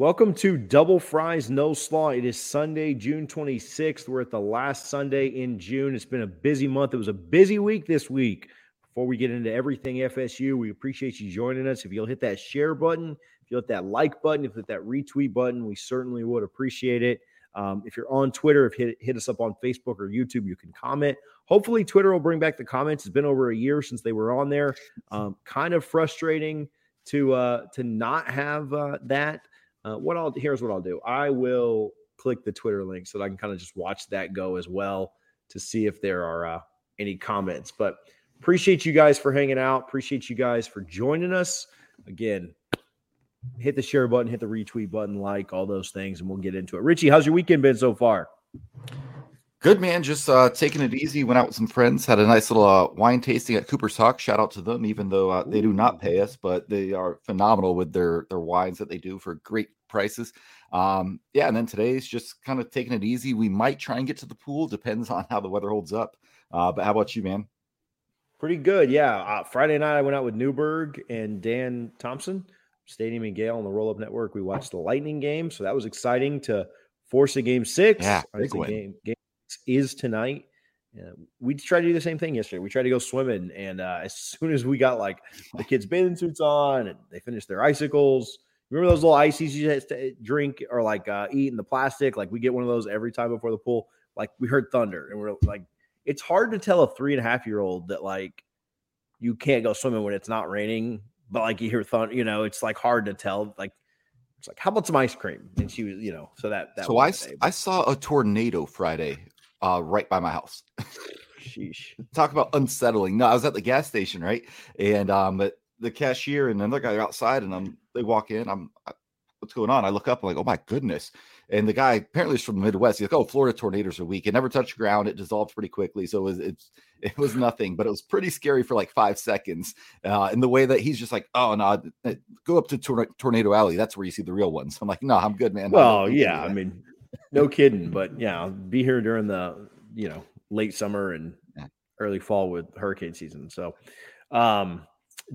Welcome to Double Fries No Slaw. It is Sunday, June 26th. We're at the last Sunday in June. It's been a busy month. It was a busy week this week. Before we get into everything FSU, we appreciate you joining us. If you'll hit that share button, if you'll hit that like button, if you hit that retweet button, we certainly would appreciate it. Um, if you're on Twitter, if hit, hit us up on Facebook or YouTube, you can comment. Hopefully, Twitter will bring back the comments. It's been over a year since they were on there. Um, kind of frustrating to uh, to not have uh, that. Uh, what I'll here's what I'll do. I will click the Twitter link so that I can kind of just watch that go as well to see if there are uh, any comments. But appreciate you guys for hanging out. Appreciate you guys for joining us. Again, hit the share button, hit the retweet button, like all those things, and we'll get into it. Richie, how's your weekend been so far? Good man, just uh, taking it easy. Went out with some friends, had a nice little uh, wine tasting at Cooper's Hawk. Shout out to them, even though uh, they do not pay us, but they are phenomenal with their their wines that they do for great prices. Um, yeah, and then today's just kind of taking it easy. We might try and get to the pool, depends on how the weather holds up. Uh, but how about you, man? Pretty good, yeah. Uh, Friday night I went out with Newberg and Dan Thompson, Stadium and Gale on the Roll Up Network. We watched the Lightning game, so that was exciting to force a game six. Yeah, big game, game is tonight. Yeah, we tried to do the same thing yesterday. We tried to go swimming, and uh, as soon as we got like the kids' bathing suits on and they finished their icicles, remember those little ices you had to drink or like uh, eat in the plastic? Like we get one of those every time before the pool. Like we heard thunder, and we're like, it's hard to tell a three and a half year old that like you can't go swimming when it's not raining, but like you hear thunder, you know, it's like hard to tell. Like it's like, how about some ice cream? And she was, you know, so that that. So I I saw a tornado Friday uh, right by my house. Sheesh. Talk about unsettling. No, I was at the gas station, right? And um, the cashier and another guy are outside, and I'm they walk in. I'm what's going on? I look up, I'm like, oh my goodness. And the guy apparently is from the Midwest. He's like, oh, Florida tornadoes are weak. It never touched ground. It dissolved pretty quickly. So it was, it's, it was nothing, but it was pretty scary for like five seconds. Uh, in the way that he's just like, oh, no, go up to tor- Tornado Alley. That's where you see the real ones. I'm like, no, I'm good, man. Well, yeah. I mean, no kidding. But yeah, be here during the, you know, late summer and early fall with hurricane season. So, um,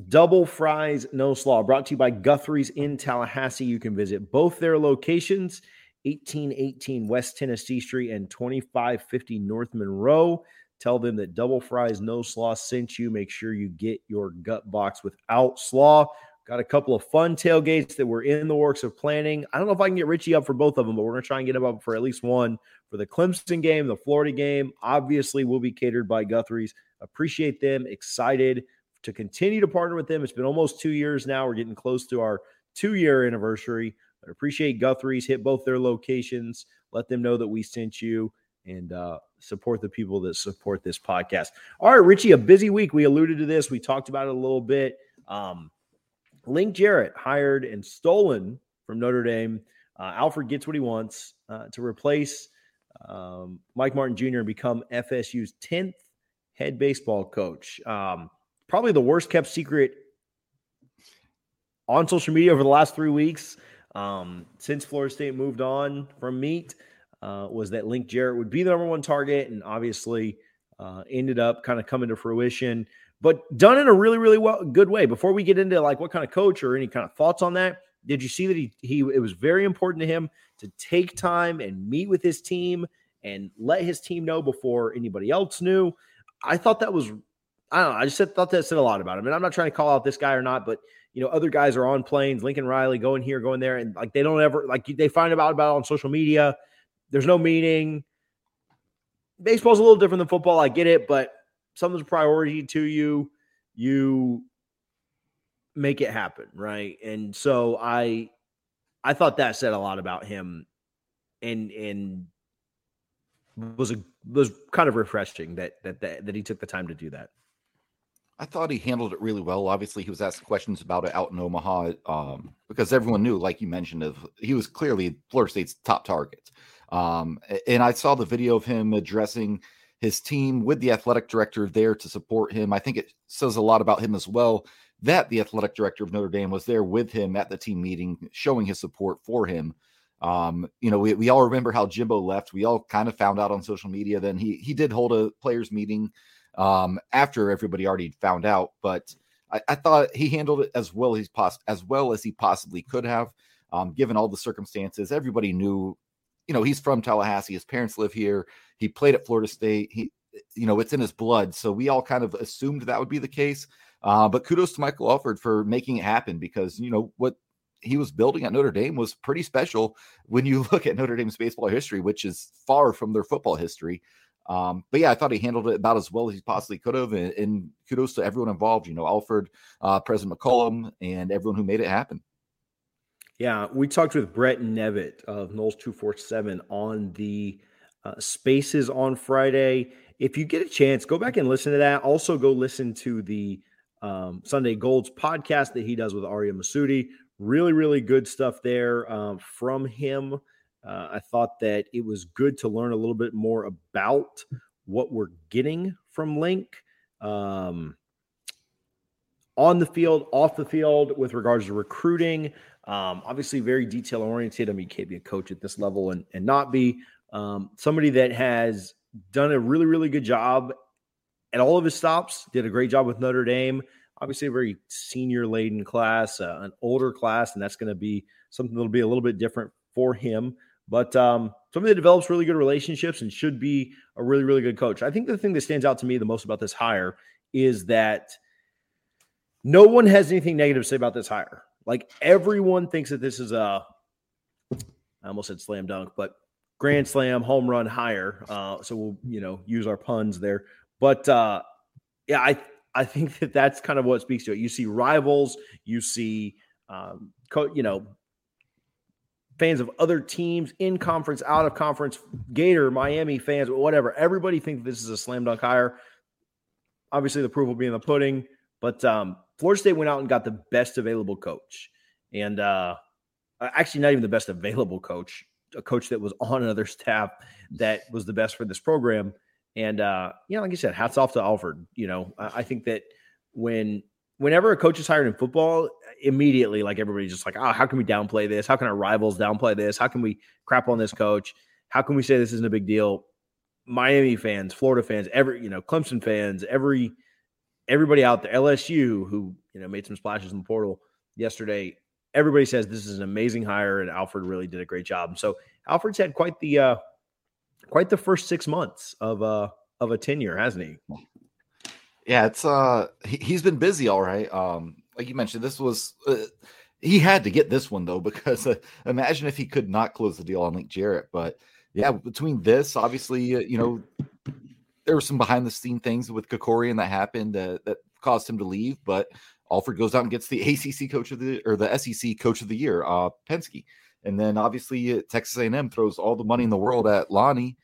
Double Fries No Slaw brought to you by Guthrie's in Tallahassee. You can visit both their locations 1818 West Tennessee Street and 2550 North Monroe. Tell them that Double Fries No Slaw sent you. Make sure you get your gut box without slaw. Got a couple of fun tailgates that we're in the works of planning. I don't know if I can get Richie up for both of them, but we're going to try and get him up for at least one for the Clemson game, the Florida game. Obviously, will be catered by Guthrie's. Appreciate them. Excited to continue to partner with them. It's been almost two years now. We're getting close to our two year anniversary. I appreciate Guthrie's. Hit both their locations. Let them know that we sent you and uh, support the people that support this podcast. All right, Richie, a busy week. We alluded to this. We talked about it a little bit. Um, Link Jarrett hired and stolen from Notre Dame. Uh, Alford gets what he wants uh, to replace um, Mike Martin Jr. and become FSU's 10th head baseball coach. Um, probably the worst kept secret on social media over the last three weeks um, since Florida State moved on from meat uh, was that Link Jarrett would be the number one target, and obviously uh, ended up kind of coming to fruition, but done in a really, really well, good way. Before we get into like what kind of coach or any kind of thoughts on that, did you see that he he it was very important to him to take time and meet with his team and let his team know before anybody else knew? I thought that was I don't know. I just said, thought that said a lot about him. And I'm not trying to call out this guy or not, but you know, other guys are on planes, Lincoln Riley going here, going there, and like they don't ever like they find about about it on social media. There's no meaning. Baseball's a little different than football. I get it, but something's a priority to you. You make it happen, right? And so I I thought that said a lot about him and and was a was kind of refreshing that that that, that he took the time to do that. I thought he handled it really well. Obviously, he was asked questions about it out in Omaha um, because everyone knew, like you mentioned, of he was clearly Florida State's top target. Um, and I saw the video of him addressing his team with the athletic director there to support him. I think it says a lot about him as well that the athletic director of Notre Dame was there with him at the team meeting, showing his support for him. Um, you know, we, we all remember how Jimbo left. We all kind of found out on social media. Then he he did hold a players meeting um, after everybody already found out. But I, I, thought he handled it as well as poss- as well as he possibly could have. Um, given all the circumstances, everybody knew, you know, he's from Tallahassee. His parents live here. He played at Florida State. He, you know, it's in his blood. So we all kind of assumed that would be the case. Uh, but kudos to Michael Alford for making it happen because, you know, what he was building at Notre Dame was pretty special when you look at Notre Dame's baseball history, which is far from their football history. Um, but yeah, I thought he handled it about as well as he possibly could have. And, and kudos to everyone involved, you know, Alford, uh, President McCullough, and everyone who made it happen. Yeah, we talked with Brett Nevitt of Noles 247 on the uh, spaces on Friday. If you get a chance, go back and listen to that. Also, go listen to the um, Sunday Golds podcast that he does with Arya Masudi. Really, really good stuff there um, from him. Uh, I thought that it was good to learn a little bit more about what we're getting from Link um, on the field, off the field, with regards to recruiting. Um, obviously, very detail oriented. I mean, you can't be a coach at this level and, and not be um, somebody that has done a really, really good job at all of his stops. Did a great job with Notre Dame. Obviously, a very senior laden class, uh, an older class, and that's going to be something that'll be a little bit different for him. But um, somebody that develops really good relationships and should be a really, really good coach. I think the thing that stands out to me the most about this hire is that no one has anything negative to say about this hire. Like everyone thinks that this is a, I almost said slam dunk, but grand slam, home run hire. Uh, so we'll, you know, use our puns there. But uh, yeah, I I think that that's kind of what speaks to it. You see rivals, you see, um, co- you know, fans of other teams in conference, out of conference, Gator, Miami fans, whatever. Everybody thinks this is a slam dunk hire. Obviously, the proof will be in the pudding. But um, Florida State went out and got the best available coach, and uh, actually, not even the best available coach, a coach that was on another staff that was the best for this program. And uh, you know, like I said, hats off to Alford. You know, I, I think that when whenever a coach is hired in football, immediately like everybody's just like, oh, how can we downplay this? How can our rivals downplay this? How can we crap on this coach? How can we say this isn't a big deal? Miami fans, Florida fans, every you know, Clemson fans, every everybody out there, LSU who you know made some splashes in the portal yesterday. Everybody says this is an amazing hire, and Alford really did a great job. So Alford's had quite the uh, quite the first six months of uh of a tenure, hasn't he? Yeah, it's uh he, has been busy, all right. Um, like you mentioned, this was uh, he had to get this one though because uh, imagine if he could not close the deal on Link Jarrett. But yeah, between this, obviously, uh, you know, there were some behind the scene things with Krikorian that happened uh, that caused him to leave. But Alford goes out and gets the ACC coach of the or the SEC coach of the year, uh, Pensky. And then obviously uh, Texas A&M throws all the money in the world at Lonni,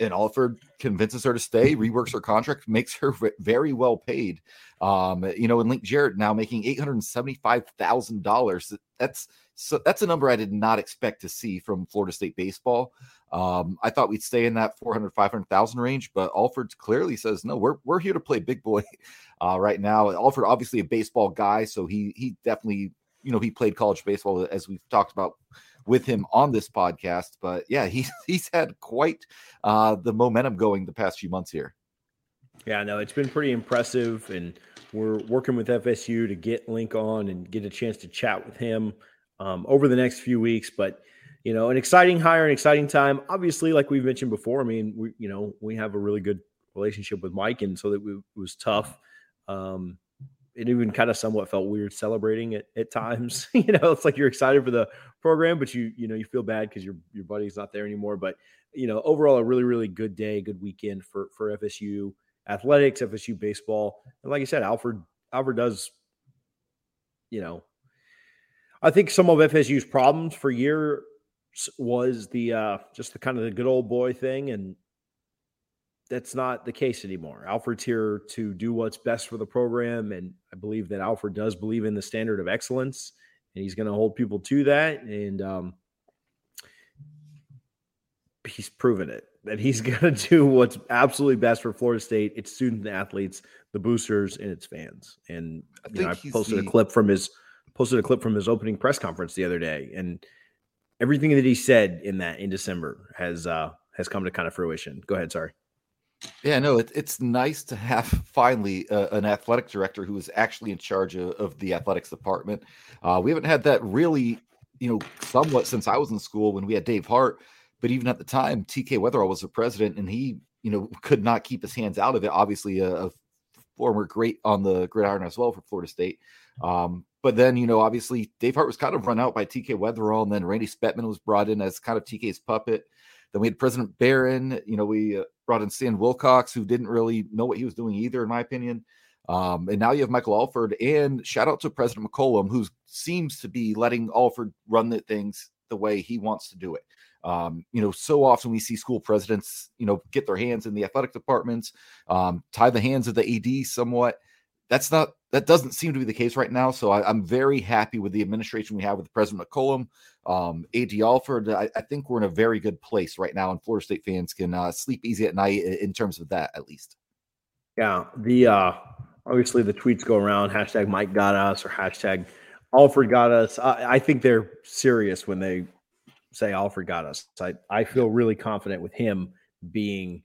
and Alford convinces her to stay, reworks her contract, makes her very well paid. Um, you know, and Link Jarrett now making eight hundred seventy-five thousand dollars. That's so that's a number I did not expect to see from Florida State baseball. Um, I thought we'd stay in that 400, 500,000 range, but Alford clearly says, no, we're, we're here to play big boy uh, right now. Alford, obviously a baseball guy. So he, he definitely, you know, he played college baseball as we've talked about with him on this podcast. But yeah, he's he's had quite uh, the momentum going the past few months here. Yeah, no, it's been pretty impressive, and we're working with FSU to get Link on and get a chance to chat with him um, over the next few weeks. But you know, an exciting hire, an exciting time. Obviously, like we've mentioned before, I mean, we you know we have a really good relationship with Mike, and so that we, it was tough. Um, it even kind of somewhat felt weird celebrating it at times. you know, it's like you're excited for the program, but you you know you feel bad because your your buddy's not there anymore. But you know, overall, a really really good day, good weekend for for FSU athletics, FSU baseball, and like I said, Alford Alford does. You know, I think some of FSU's problems for year was the uh just the kind of the good old boy thing, and that's not the case anymore. Alford's here to do what's best for the program, and I believe that Alford does believe in the standard of excellence, and he's going to hold people to that. And um, he's proven it that he's going to do what's absolutely best for Florida State, its student and athletes, the boosters, and its fans. And I, know, I posted the... a clip from his posted a clip from his opening press conference the other day, and everything that he said in that in December has uh, has come to kind of fruition. Go ahead, sorry. Yeah, no, it, it's nice to have finally uh, an athletic director who is actually in charge of, of the athletics department. Uh, we haven't had that really, you know, somewhat since I was in school when we had Dave Hart. But even at the time, TK Wetherell was the president, and he, you know, could not keep his hands out of it. Obviously, a, a former great on the gridiron as well for Florida State. Um, but then, you know, obviously Dave Hart was kind of run out by TK Wetherell, and then Randy Spetman was brought in as kind of TK's puppet. Then we had President Barron. You know, we uh, brought in Stan Wilcox, who didn't really know what he was doing either, in my opinion. Um, and now you have Michael Alford, and shout out to President McCullough, who seems to be letting Alford run the things the way he wants to do it. Um, you know, so often we see school presidents, you know, get their hands in the athletic departments, um, tie the hands of the AD somewhat. That's not that doesn't seem to be the case right now. So I, am very happy with the administration we have with President McCullough, um, AD Alford. I, I, think we're in a very good place right now, and Florida State fans can uh, sleep easy at night in terms of that, at least. Yeah, the uh, obviously the tweets go around hashtag Mike got us or hashtag Alford got us. I, I think they're serious when they say Alford got us. I, I feel really confident with him being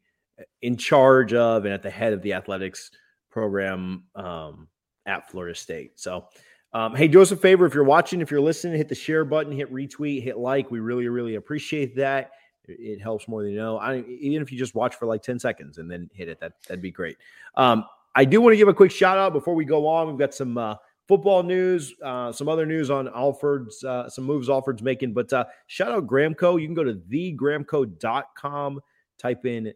in charge of and at the head of the athletics program um, at Florida State. So, um, hey, do us a favor if you're watching, if you're listening, hit the share button, hit retweet, hit like. We really, really appreciate that. It helps more than you know. I, even if you just watch for like 10 seconds and then hit it, that, that'd be great. Um, I do want to give a quick shout out before we go on. We've got some uh, football news, uh, some other news on Alford's, uh, some moves Alford's making. But uh, shout out Gramco. You can go to thegramco.com, type in,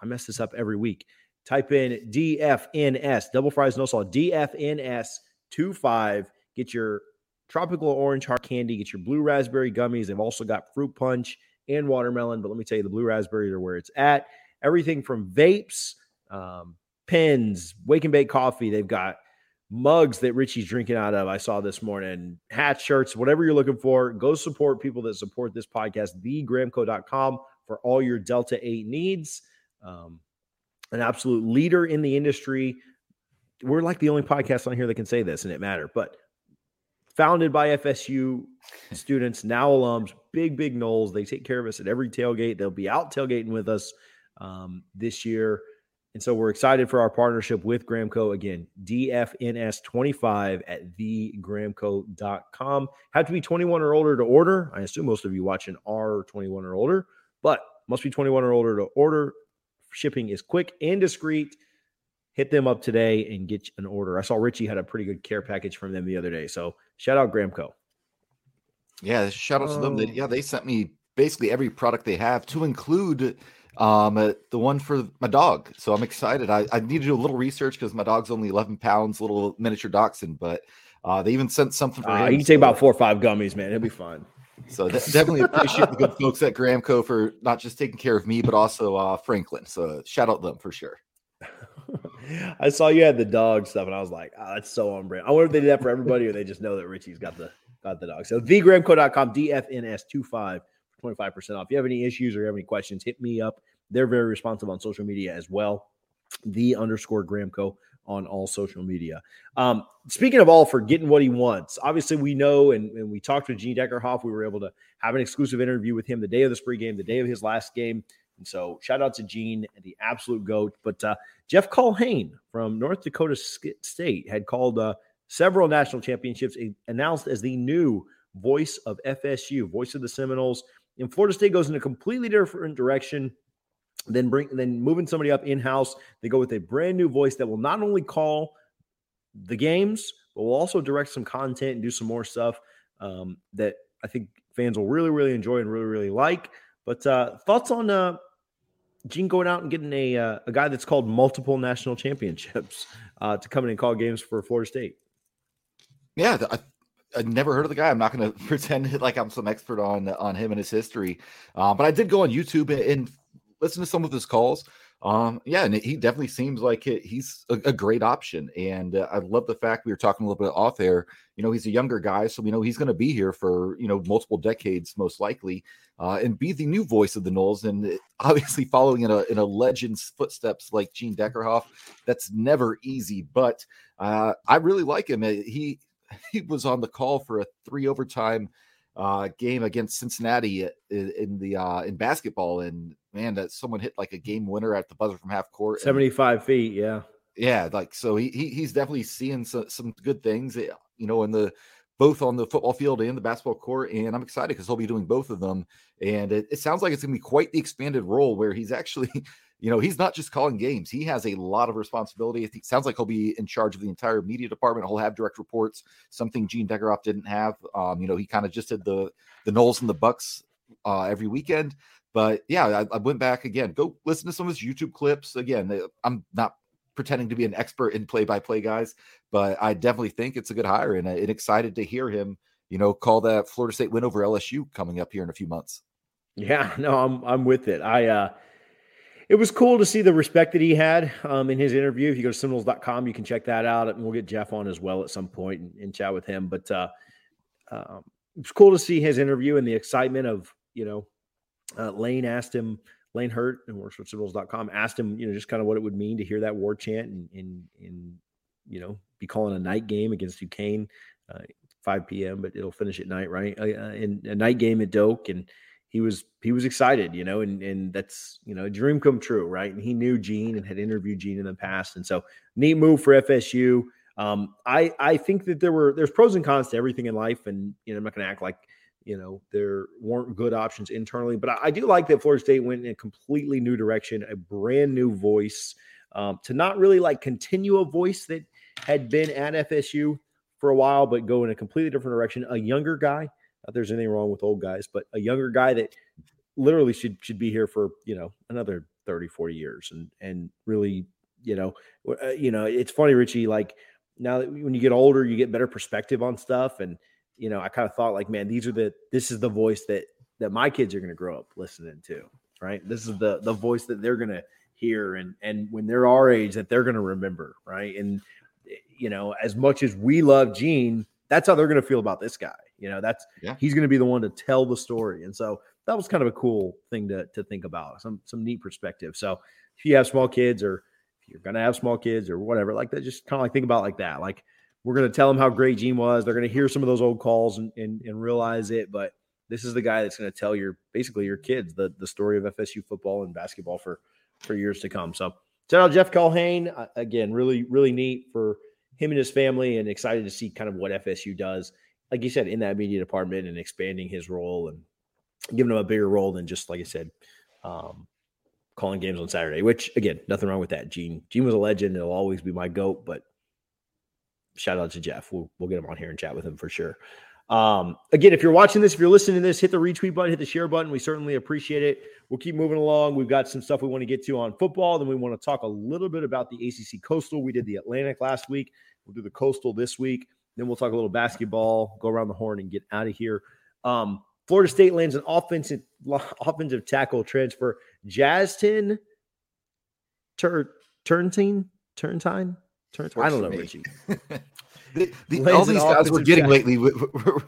I mess this up every week. Type in DFNS, double fries, no salt, DFNS 25. Get your tropical orange heart candy, get your blue raspberry gummies. They've also got fruit punch and watermelon. But let me tell you, the blue raspberries are where it's at. Everything from vapes, um, pens, wake and bake coffee. They've got mugs that Richie's drinking out of. I saw this morning, hat shirts, whatever you're looking for. Go support people that support this podcast, thegramco.com for all your Delta 8 needs. Um, an absolute leader in the industry. We're like the only podcast on here that can say this, and it matter. But founded by FSU students, now alums, big, big Noles. They take care of us at every tailgate. They'll be out tailgating with us um, this year. And so we're excited for our partnership with Gramco. Again, DFNS25 at thegramco.com. Have to be 21 or older to order. I assume most of you watching are 21 or older, but must be 21 or older to order. Shipping is quick and discreet. Hit them up today and get an order. I saw Richie had a pretty good care package from them the other day. So shout out Gramco. Yeah, shout out to them. That, yeah, they sent me basically every product they have to include um uh, the one for my dog so i'm excited i, I need to do a little research because my dog's only 11 pounds little miniature dachshund but uh they even sent something for uh, him you can take about four or five gummies man it'll be fun so definitely appreciate the good folks at gramco for not just taking care of me but also uh franklin so shout out them for sure i saw you had the dog stuff and i was like oh that's so on brand i wonder if they did that for everybody or they just know that richie's got the got the dog so thegramco.com dfns25 25% off. If you have any issues or you have any questions, hit me up. They're very responsive on social media as well. The underscore Gramco on all social media. Um, speaking of all for getting what he wants, obviously we know and, and we talked with Gene Deckerhoff. We were able to have an exclusive interview with him the day of the spring game, the day of his last game. And so shout out to Gene and the absolute goat. But uh, Jeff Culhane from North Dakota State had called uh, several national championships, announced as the new voice of FSU, voice of the Seminoles. And Florida State goes in a completely different direction. Then bring then moving somebody up in house. They go with a brand new voice that will not only call the games, but will also direct some content and do some more stuff um, that I think fans will really, really enjoy and really, really like. But uh, thoughts on uh, Gene going out and getting a uh, a guy that's called multiple national championships uh, to come in and call games for Florida State? Yeah, I I never heard of the guy. I'm not going to pretend like I'm some expert on on him and his history, uh, but I did go on YouTube and, and, listen to some of his calls. Um, yeah, and he definitely seems like it, he's a, a, great option. And uh, I love the fact we were talking a little bit off air. You know, he's a younger guy, so we know he's going to be here for you know multiple decades, most likely, uh, and be the new voice of the Noles. And obviously, following in a in a legend's footsteps like Gene Deckerhoff, that's never easy. But uh, I really like him. He he was on the call for a three overtime uh, game against Cincinnati in, in the uh, in basketball, and man, that someone hit like a game winner at the buzzer from half court, seventy five feet, yeah, yeah, like so he, he he's definitely seeing some, some good things, eh, you know, in the both on the football field and the basketball court. And I'm excited because he'll be doing both of them. And it, it sounds like it's going to be quite the expanded role where he's actually, you know, he's not just calling games. He has a lot of responsibility. It sounds like he'll be in charge of the entire media department. He'll have direct reports, something Gene Deckerhoff didn't have. Um, you know, he kind of just did the the Noles and the Bucks uh, every weekend. But yeah, I, I, went back again. Go listen to some of his YouTube clips. Again, I'm not pretending to be an expert in play-by-play guys, but I definitely think it's a good hire, and, uh, and excited to hear him, you know, call that Florida State win over LSU coming up here in a few months. Yeah, no, I'm I'm with it. I uh it was cool to see the respect that he had um, in his interview. If you go to Seminoles.com, you can check that out. And we'll get Jeff on as well at some point and, and chat with him. But uh, um, it's cool to see his interview and the excitement of, you know, uh, Lane asked him, Lane Hurt and works with Seminoles.com asked him, you know, just kind of what it would mean to hear that war chant and, and, and you know, be calling a night game against Duquesne, uh, 5 p.m., but it'll finish at night, right? Uh, and a night game at Doak. And he was, he was excited, you know, and, and that's, you know, a dream come true, right? And he knew Gene and had interviewed Gene in the past. And so neat move for FSU. Um, I, I think that there were, there's pros and cons to everything in life. And, you know, I'm not going to act like, you know, there weren't good options internally. But I, I, do like that Florida State went in a completely new direction, a brand new voice, um, to not really like continue a voice that had been at FSU for a while, but go in a completely different direction. A younger guy, not there's anything wrong with old guys, but a younger guy that literally should should be here for, you know, another 30, 40 years and and really, you know, uh, you know, it's funny, Richie, like now that when you get older, you get better perspective on stuff and you know, I kind of thought like, man, these are the this is the voice that that my kids are going to grow up listening to, right? This is the the voice that they're going to hear and and when they're our age that they're going to remember, right? And you know, as much as we love Gene, that's how they're going to feel about this guy. You know, that's yeah. he's going to be the one to tell the story. And so that was kind of a cool thing to to think about. Some some neat perspective. So if you have small kids or if you're going to have small kids or whatever like that, just kind of like think about like that. Like we're going to tell them how great Gene was. They're going to hear some of those old calls and, and, and realize it. But this is the guy that's going to tell your basically your kids the the story of FSU football and basketball for for years to come. So shout out Jeff Culhane uh, again. Really really neat for him and his family, and excited to see kind of what FSU does. Like you said, in that media department and expanding his role and giving him a bigger role than just like I said, um, calling games on Saturday. Which again, nothing wrong with that. Gene Gene was a legend. It'll always be my goat, but shout out to Jeff. We'll, we'll get him on here and chat with him for sure. Um, again, if you're watching this, if you're listening to this, hit the retweet button, hit the share button. We certainly appreciate it. We'll keep moving along. We've got some stuff we want to get to on football. Then we want to talk a little bit about the ACC Coastal. We did the Atlantic last week. We'll do the Coastal this week. Then we'll talk a little basketball, go around the horn, and get out of here. Um, Florida State lands an offensive offensive tackle transfer. Jazston Tur- Turnetine Turnetine I don't know, Richie. the, the, all these guys we're getting lately, we,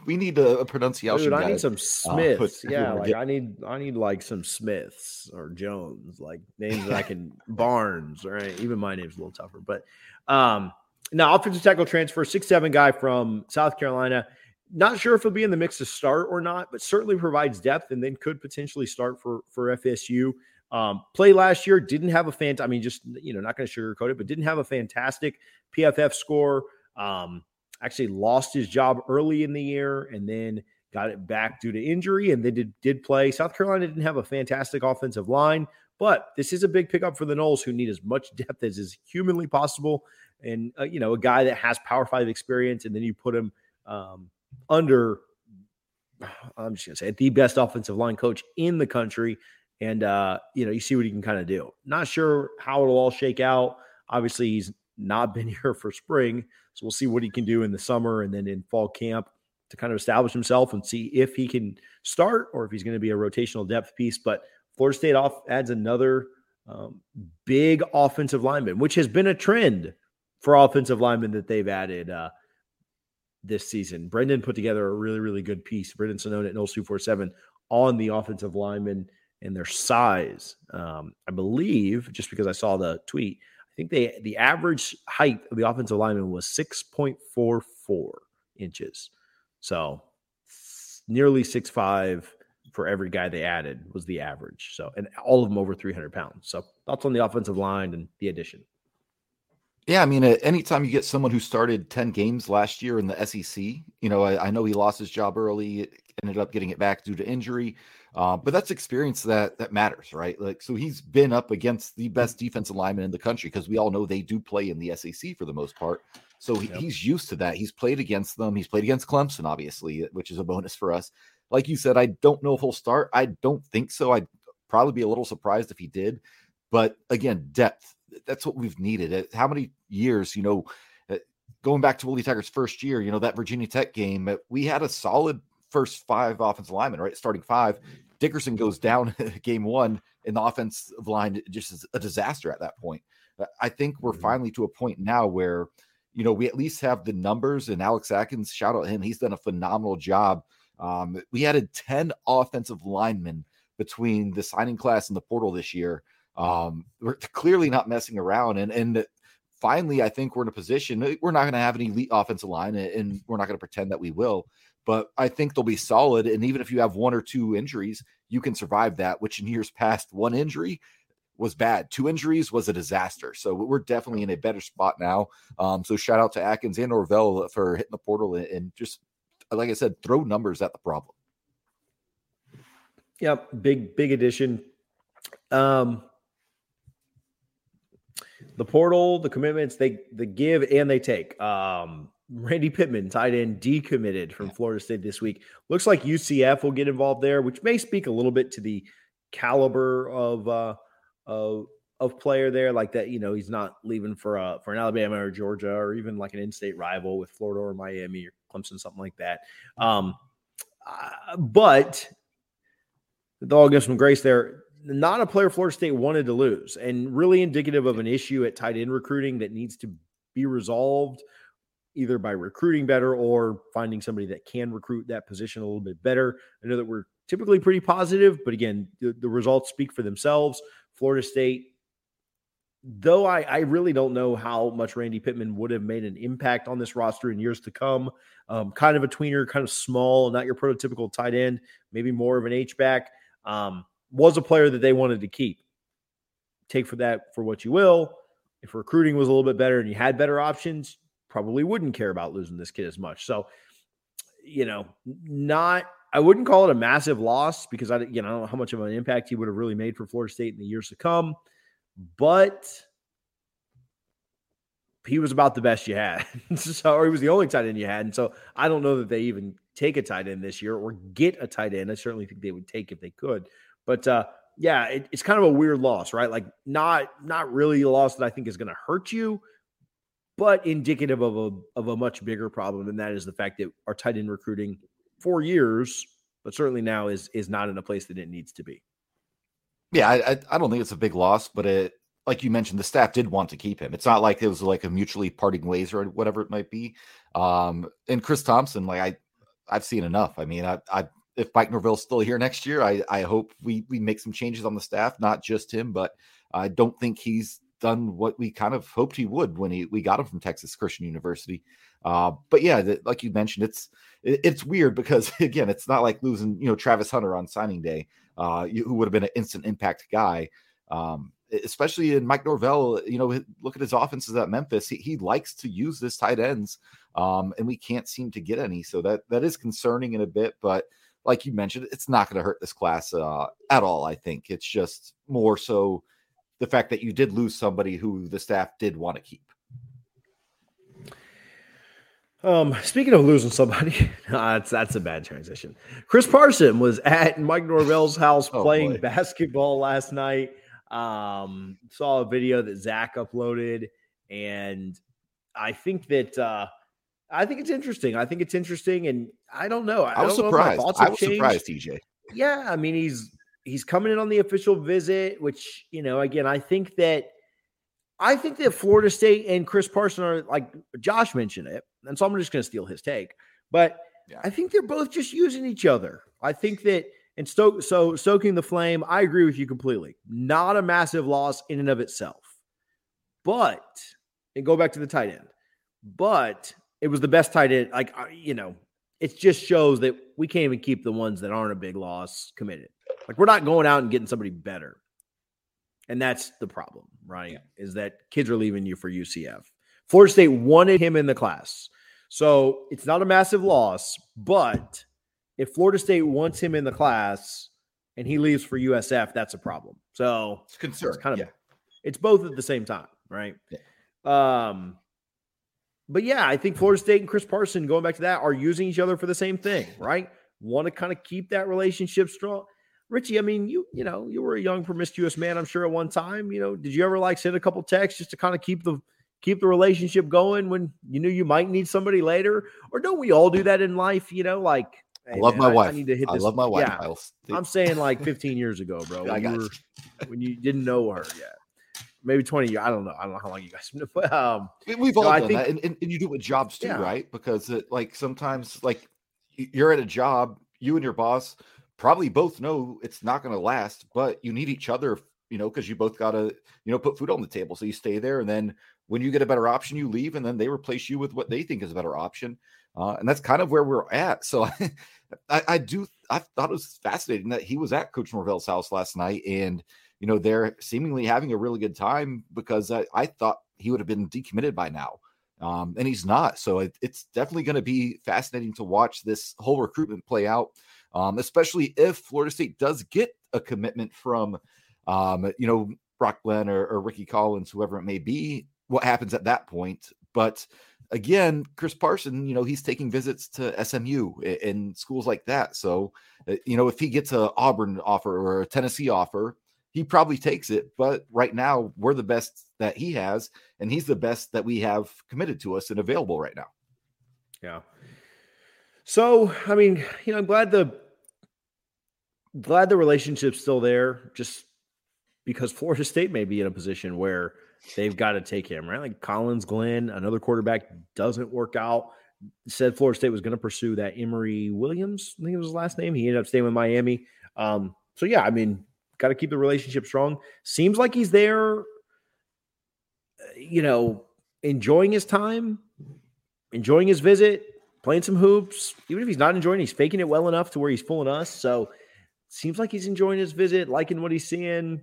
we, need a, pronunciation. Dude, I need some uh, Smiths. Uh, yeah, like I need, I need like some Smiths or Jones, like names that I can Barnes. Right, even my name's a little tougher, but um, now offensive tackle transfer, six seven guy from South Carolina. Not sure if he'll be in the mix to start or not, but certainly provides depth and then could potentially start for for FSU. Um, play last year didn't have a fan. I mean, just you know, not going to sugarcoat it, but didn't have a fantastic PFF score. Um, actually lost his job early in the year and then got it back due to injury and then did, did play. South Carolina didn't have a fantastic offensive line, but this is a big pickup for the Noles who need as much depth as is humanly possible. And, uh, you know, a guy that has Power Five experience, and then you put him um, under, I'm just going to say, the best offensive line coach in the country and uh, you know, you see what he can kind of do. Not sure how it'll all shake out. Obviously, he's not been here for spring, so we'll see what he can do in the summer and then in fall camp to kind of establish himself and see if he can start or if he's going to be a rotational depth piece. But Florida State off adds another um, big offensive lineman, which has been a trend for offensive linemen that they've added uh, this season. Brendan put together a really, really good piece. Brendan Sonnone at Noles 247 on the offensive lineman and their size. Um, I believe, just because I saw the tweet, I think they the average height of the offensive lineman was 6.44 inches. So nearly six five for every guy they added was the average. So and all of them over 300 pounds. So thoughts on the offensive line and the addition. Yeah, I mean, anytime you get someone who started 10 games last year in the SEC, you know, I, I know he lost his job early, ended up getting it back due to injury. Uh, but that's experience that that matters, right? Like, so he's been up against the best defensive lineman in the country because we all know they do play in the SEC for the most part. So he, yep. he's used to that. He's played against them. He's played against Clemson, obviously, which is a bonus for us. Like you said, I don't know if he'll start. I don't think so. I'd probably be a little surprised if he did. But again, depth that's what we've needed. How many years, you know, uh, going back to Willie Taggart's first year, you know, that Virginia Tech game, uh, we had a solid first five offensive linemen, right? Starting five. Dickerson goes down game one, and the offensive line just is a disaster at that point. Uh, I think we're mm-hmm. finally to a point now where, you know, we at least have the numbers, and Alex Atkins, shout out him, he's done a phenomenal job. Um, we added 10 offensive linemen between the signing class and the portal this year. Um, we're clearly not messing around, and and finally, I think we're in a position. Uh, we're not going to have an elite offensive line, and we're not going to pretend that we will. But I think they'll be solid, and even if you have one or two injuries, you can survive that. Which in years past, one injury was bad. Two injuries was a disaster. So we're definitely in a better spot now. Um, so shout out to Atkins and Norvell for hitting the portal and just, like I said, throw numbers at the problem. Yep, big big addition. Um, the portal, the commitments, they they give and they take. Um, Randy Pittman, tight end, decommitted from Florida State this week. Looks like UCF will get involved there, which may speak a little bit to the caliber of uh, of of player there. Like that, you know, he's not leaving for a for an Alabama or Georgia or even like an in-state rival with Florida or Miami or Clemson, something like that. Um, uh, but the all give some grace there not a player Florida State wanted to lose, and really indicative of an issue at tight end recruiting that needs to be resolved either by recruiting better or finding somebody that can recruit that position a little bit better. I know that we're typically pretty positive, but again, the, the results speak for themselves. Florida State, though I, I, really don't know how much Randy Pittman would have made an impact on this roster in years to come. Um, kind of a tweener, kind of small, not your prototypical tight end, maybe more of an H back. Um, was a player that they wanted to keep. Take for that for what you will. If recruiting was a little bit better and you had better options, probably wouldn't care about losing this kid as much. So, you know, not I wouldn't call it a massive loss because I you know I don't know how much of an impact he would have really made for Florida State in the years to come, but he was about the best you had. so or he was the only tight end you had. And so I don't know that they even take a tight end this year or get a tight end. I certainly think they would take if they could. But uh, yeah, it, it's kind of a weird loss, right? Like not not really a loss that I think is going to hurt you, but indicative of a of a much bigger problem, and that is the fact that our tight end recruiting for years, but certainly now is is not in a place that it needs to be. Yeah, I I don't think it's a big loss, but it like you mentioned, the staff did want to keep him. It's not like it was like a mutually parting ways or whatever it might be. Um, and Chris Thomsen, like I, I've seen enough. I mean, I, I if Mike Norvell's still here next year, I, I hope we we make some changes on the staff, not just him, but I don't think he's done what we kind of hoped he would when he we got him from Texas Christian University. Uh, but yeah, the, like you mentioned, it's it, it's weird because again, it's not like losing you know Travis Hunter on signing day, uh, who would have been an instant impact guy. Um, especially in Mike Norvell, you know, look at his offenses at Memphis. He, he likes to use this tight ends, um, and we can't seem to get any. So that that is concerning in a bit. But like you mentioned, it's not going to hurt this class uh, at all. I think it's just more so the fact that you did lose somebody who the staff did want to keep. Um, speaking of losing somebody, that's that's a bad transition. Chris Parson was at Mike Norvell's house oh, playing boy. basketball last night. Um, saw a video that Zach uploaded, and I think that uh, I think it's interesting. I think it's interesting, and I don't know. I, I was surprised. I was changed. surprised, TJ. Yeah, I mean he's he's coming in on the official visit, which you know, again, I think that I think that Florida State and Chris Parson are like Josh mentioned it, and so I'm just going to steal his take. But yeah. I think they're both just using each other. I think that and so, so soaking the flame. I agree with you completely. Not a massive loss in and of itself, but and go back to the tight end, but it was the best tight end. Like you know, it just shows that we can't even keep the ones that aren't a big loss committed. Like we're not going out and getting somebody better, and that's the problem, right? Yeah. Is that kids are leaving you for UCF. Florida State wanted him in the class. So it's not a massive loss, but if Florida State wants him in the class and he leaves for USF, that's a problem. So it's concern. It's kind of yeah. it's both at the same time, right? Yeah. Um but yeah, I think Florida State and Chris Parson, going back to that, are using each other for the same thing, right? Want to kind of keep that relationship strong. Richie, I mean, you you know, you were a young promiscuous man, I'm sure at one time. You know, did you ever like send a couple texts just to kind of keep the keep the relationship going when you knew you might need somebody later? Or don't we all do that in life? You know, like hey, I love man, my I, wife. I need to hit this. I love my wife. Yeah, I'm saying like 15 years ago, bro. When, you were, when you didn't know her yet maybe 20 years. I don't know. I don't know how long you guys but um we've all done think, that. And, and, and, you do it with jobs too, yeah. right? Because it, like sometimes like you're at a job, you and your boss probably both know it's not going to last, but you need each other, you know, because you both got to, you know, put food on the table. So you stay there. And then when you get a better option, you leave and then they replace you with what they think is a better option. Uh, and that's kind of where we're at. So I, I do, I thought it was fascinating that he was at Coach Norvell's house last night and, you know, they're seemingly having a really good time because I, I thought he would have been decommitted by now. Um, and he's not. So it, it's definitely going to be fascinating to watch this whole recruitment play out, um, especially if Florida State does get a commitment from, um, you know, Brock Glenn or, or Rickie Collins, whoever it may be. What happens at that point? But again, Chris Parson, you know, he's taking visits to SMU and schools like that. So, uh, you know, if he gets a Auburn offer or a Tennessee offer, he probably takes it. But right now, we're the best that he has, and he's the best that we have committed to us and available right now. Yeah. So, I mean, you know, I'm glad the glad the relationship's still there, just because Florida State may be in a position where they've got to take him, right? Like Collins Glenn, another quarterback doesn't work out. Said Florida State was going to pursue that Emory Williams, I think it was his last name. He ended up staying with Miami. Um, so yeah, I mean, got to keep the relationship strong. Seems like he's there, you know, enjoying his time, enjoying his visit, playing some hoops. Even if he's not enjoying, he's faking it well enough to where he's fooling us. So seems like he's enjoying his visit, liking what he's seeing.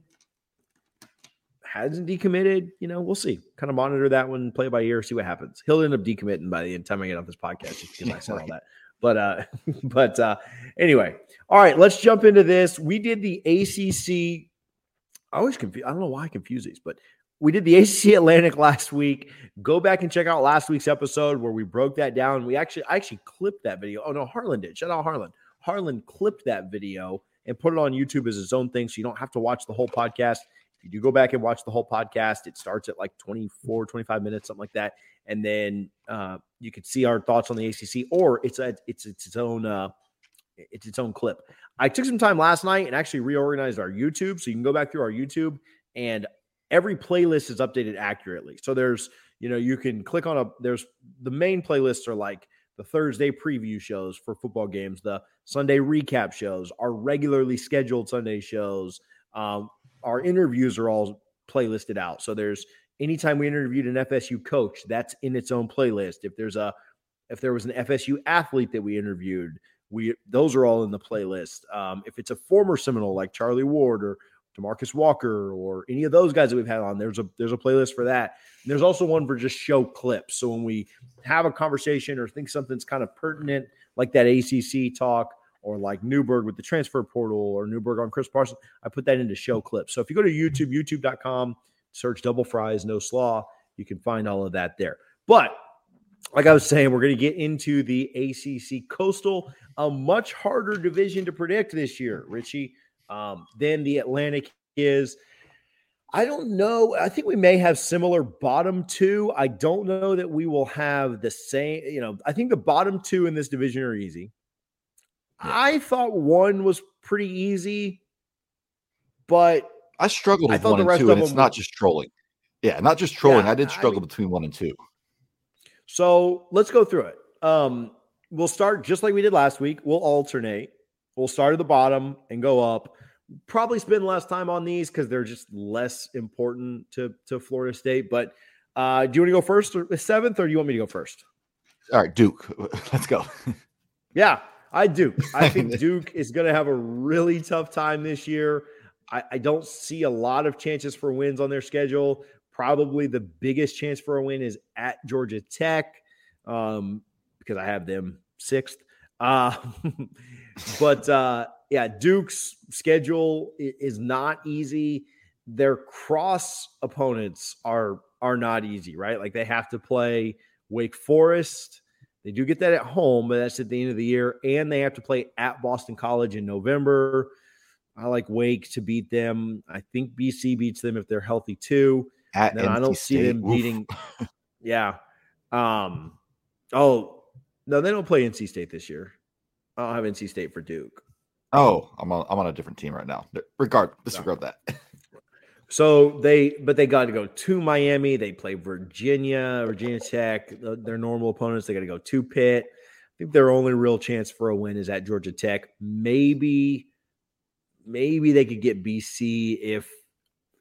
Hasn't decommitted, you know. We'll see. Kind of monitor that one, play by ear, see what happens. He'll end up decommitting by the time I get off this podcast, just because I said all that. But uh, but uh, anyway, all right, let's jump into this. We did the ACC. I always confuse. I don't know why I confuse these, but we did the ACC Atlantic last week. Go back and check out last week's episode where we broke that down. We actually, I actually clipped that video. Oh no, Harlan did. Shout out Harlan. Harlan clipped that video and put it on YouTube as his own thing, so you don't have to watch the whole podcast. You do go back and watch the whole podcast, it starts at like 24, 25 minutes, something like that and then uh, you could see our thoughts on the ACC, or it's a it's it's its own uh, it's its own clip. I took some time last night and actually reorganized our YouTube, so you can go back through our YouTube and every playlist is updated accurately. So there's you know you can click on a there's the main playlists are like the Thursday preview shows for football games, the Sunday recap shows, our regularly scheduled Sunday shows. Um, our interviews are all playlisted out. So there's anytime we interviewed an FSU coach, that's in its own playlist. If there's a if there was an FSU athlete that we interviewed, we those are all in the playlist. Um, if it's a former Seminole like Charlie Ward or Demarcus Walker or any of those guys that we've had on, there's a there's a playlist for that. And there's also one for just show clips. So when we have a conversation or think something's kind of pertinent, like that ACC talk or like Newberg with the transfer portal or Newberg on Chris Parsons. I put that into show clips. So if you go to YouTube, youtube.com search double fries, no slaw. You can find all of that there. But like I was saying, we're going to get into the ACC Coastal, a much harder division to predict this year, Richie, um, than the Atlantic is. I don't know. I think we may have similar bottom two. I don't know that we will have the same. You know, I think the bottom two in this division are easy. Yeah. I thought one was pretty easy, but I struggled with I one and two, and it's not just trolling. Yeah, not just trolling. Yeah, I did struggle I mean, between one and two. So let's go through it. Um, we'll start just like we did last week. We'll alternate. We'll start at the bottom and go up. Probably spend less time on these because they're just less important to to Florida State. But uh, do you want to go first or seventh, or do you want me to go first? All right, Duke. Let's go. yeah, I do. I think Duke is going to have a really tough time this year. I, I don't see a lot of chances for wins on their schedule. probably the biggest chance for a win is at Georgia Tech um, because I have them sixth. Uh, but uh, yeah, Duke's schedule is not easy. Their cross opponents are are not easy, right? Like they have to play Wake Forest. They do get that at home, but that's at the end of the year, and they have to play at Boston College in November. I like Wake to beat them. I think BC beats them if they're healthy too. At I don't see them Oof. beating. yeah. Um. Oh no, they don't play NC State this year. I don't have NC State for Duke. Oh, I'm on. I'm on a different team right now. Regard disregard no. that. so they, but they got to go to Miami. They play Virginia, Virginia Tech, their normal opponents. They got to go to Pitt. I think their only real chance for a win is at Georgia Tech. Maybe maybe they could get BC if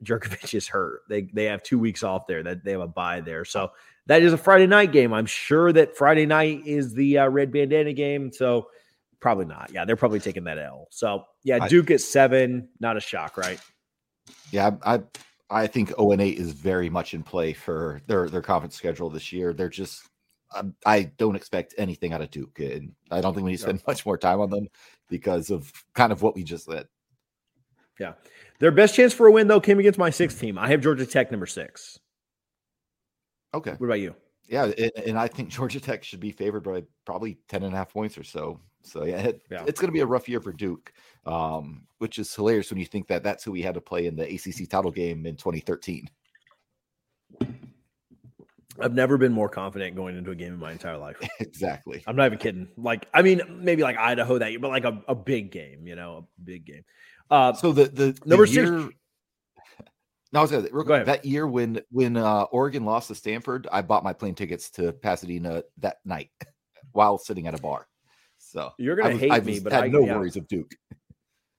Jurkovec is hurt. They they have two weeks off there. That they have a bye there. So that is a Friday night game. I'm sure that Friday night is the uh, red bandana game. So probably not. Yeah, they're probably taking that L. So yeah, Duke I, at seven, not a shock, right? Yeah, I I think 0 and 8 is very much in play for their their conference schedule this year. They're just um, I don't expect anything out of Duke, and I don't think we need to spend much more time on them because of kind of what we just said. Yeah. Their best chance for a win, though, came against my sixth team. I have Georgia Tech number six. Okay. What about you? Yeah. And I think Georgia Tech should be favored by probably 10 and a half points or so. So, yeah, it, yeah. it's going to be a rough year for Duke, um, which is hilarious when you think that that's who we had to play in the ACC title game in 2013. I've never been more confident going into a game in my entire life. exactly. I'm not even kidding. Like, I mean, maybe like Idaho that year, but like a, a big game, you know, a big game. Uh, so the the number the year, six. No, I was gonna, Go ahead. that year when when uh, Oregon lost to Stanford, I bought my plane tickets to Pasadena that night while sitting at a bar. So you're gonna was, hate was, me, but I had no yeah. worries of Duke.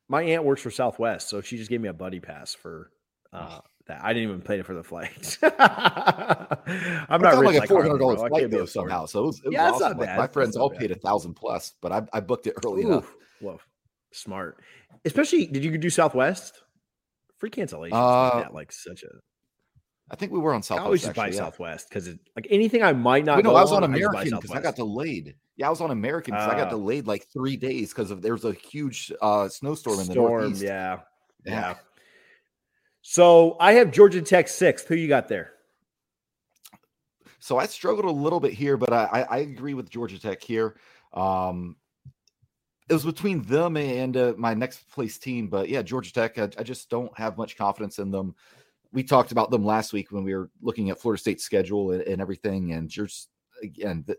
My aunt works for Southwest, so she just gave me a buddy pass for uh, that. I didn't even pay for the flight. I'm not rich like a four hundred dollars flight though somehow. So it was, it was yeah, awesome. Like, my friends all bad. paid a thousand plus, but I, I booked it early Ooh, enough. Whoa, smart. Especially, did you do Southwest? Free cancellation, uh, like, like such a. I think we were on Southwest. I always just buy yeah. Southwest because it like anything I might not. no, I was on, on American because I, I, got delayed. Yeah, I was on American because uh, I got ah. delayed like three days because of there was a huge uh, snowstorm in the northeast. Yeah, yeah, yeah. So I have Georgia Tech sixth. Who you got there? So I struggled a little bit here, but I, I agree with Georgia Tech here. Um, it was between them and uh, my next place team. But yeah, Georgia Tech, I, I, just don't have much confidence in them. We talked about them last week when we were looking at Florida State's schedule and, and everything. And just again, the,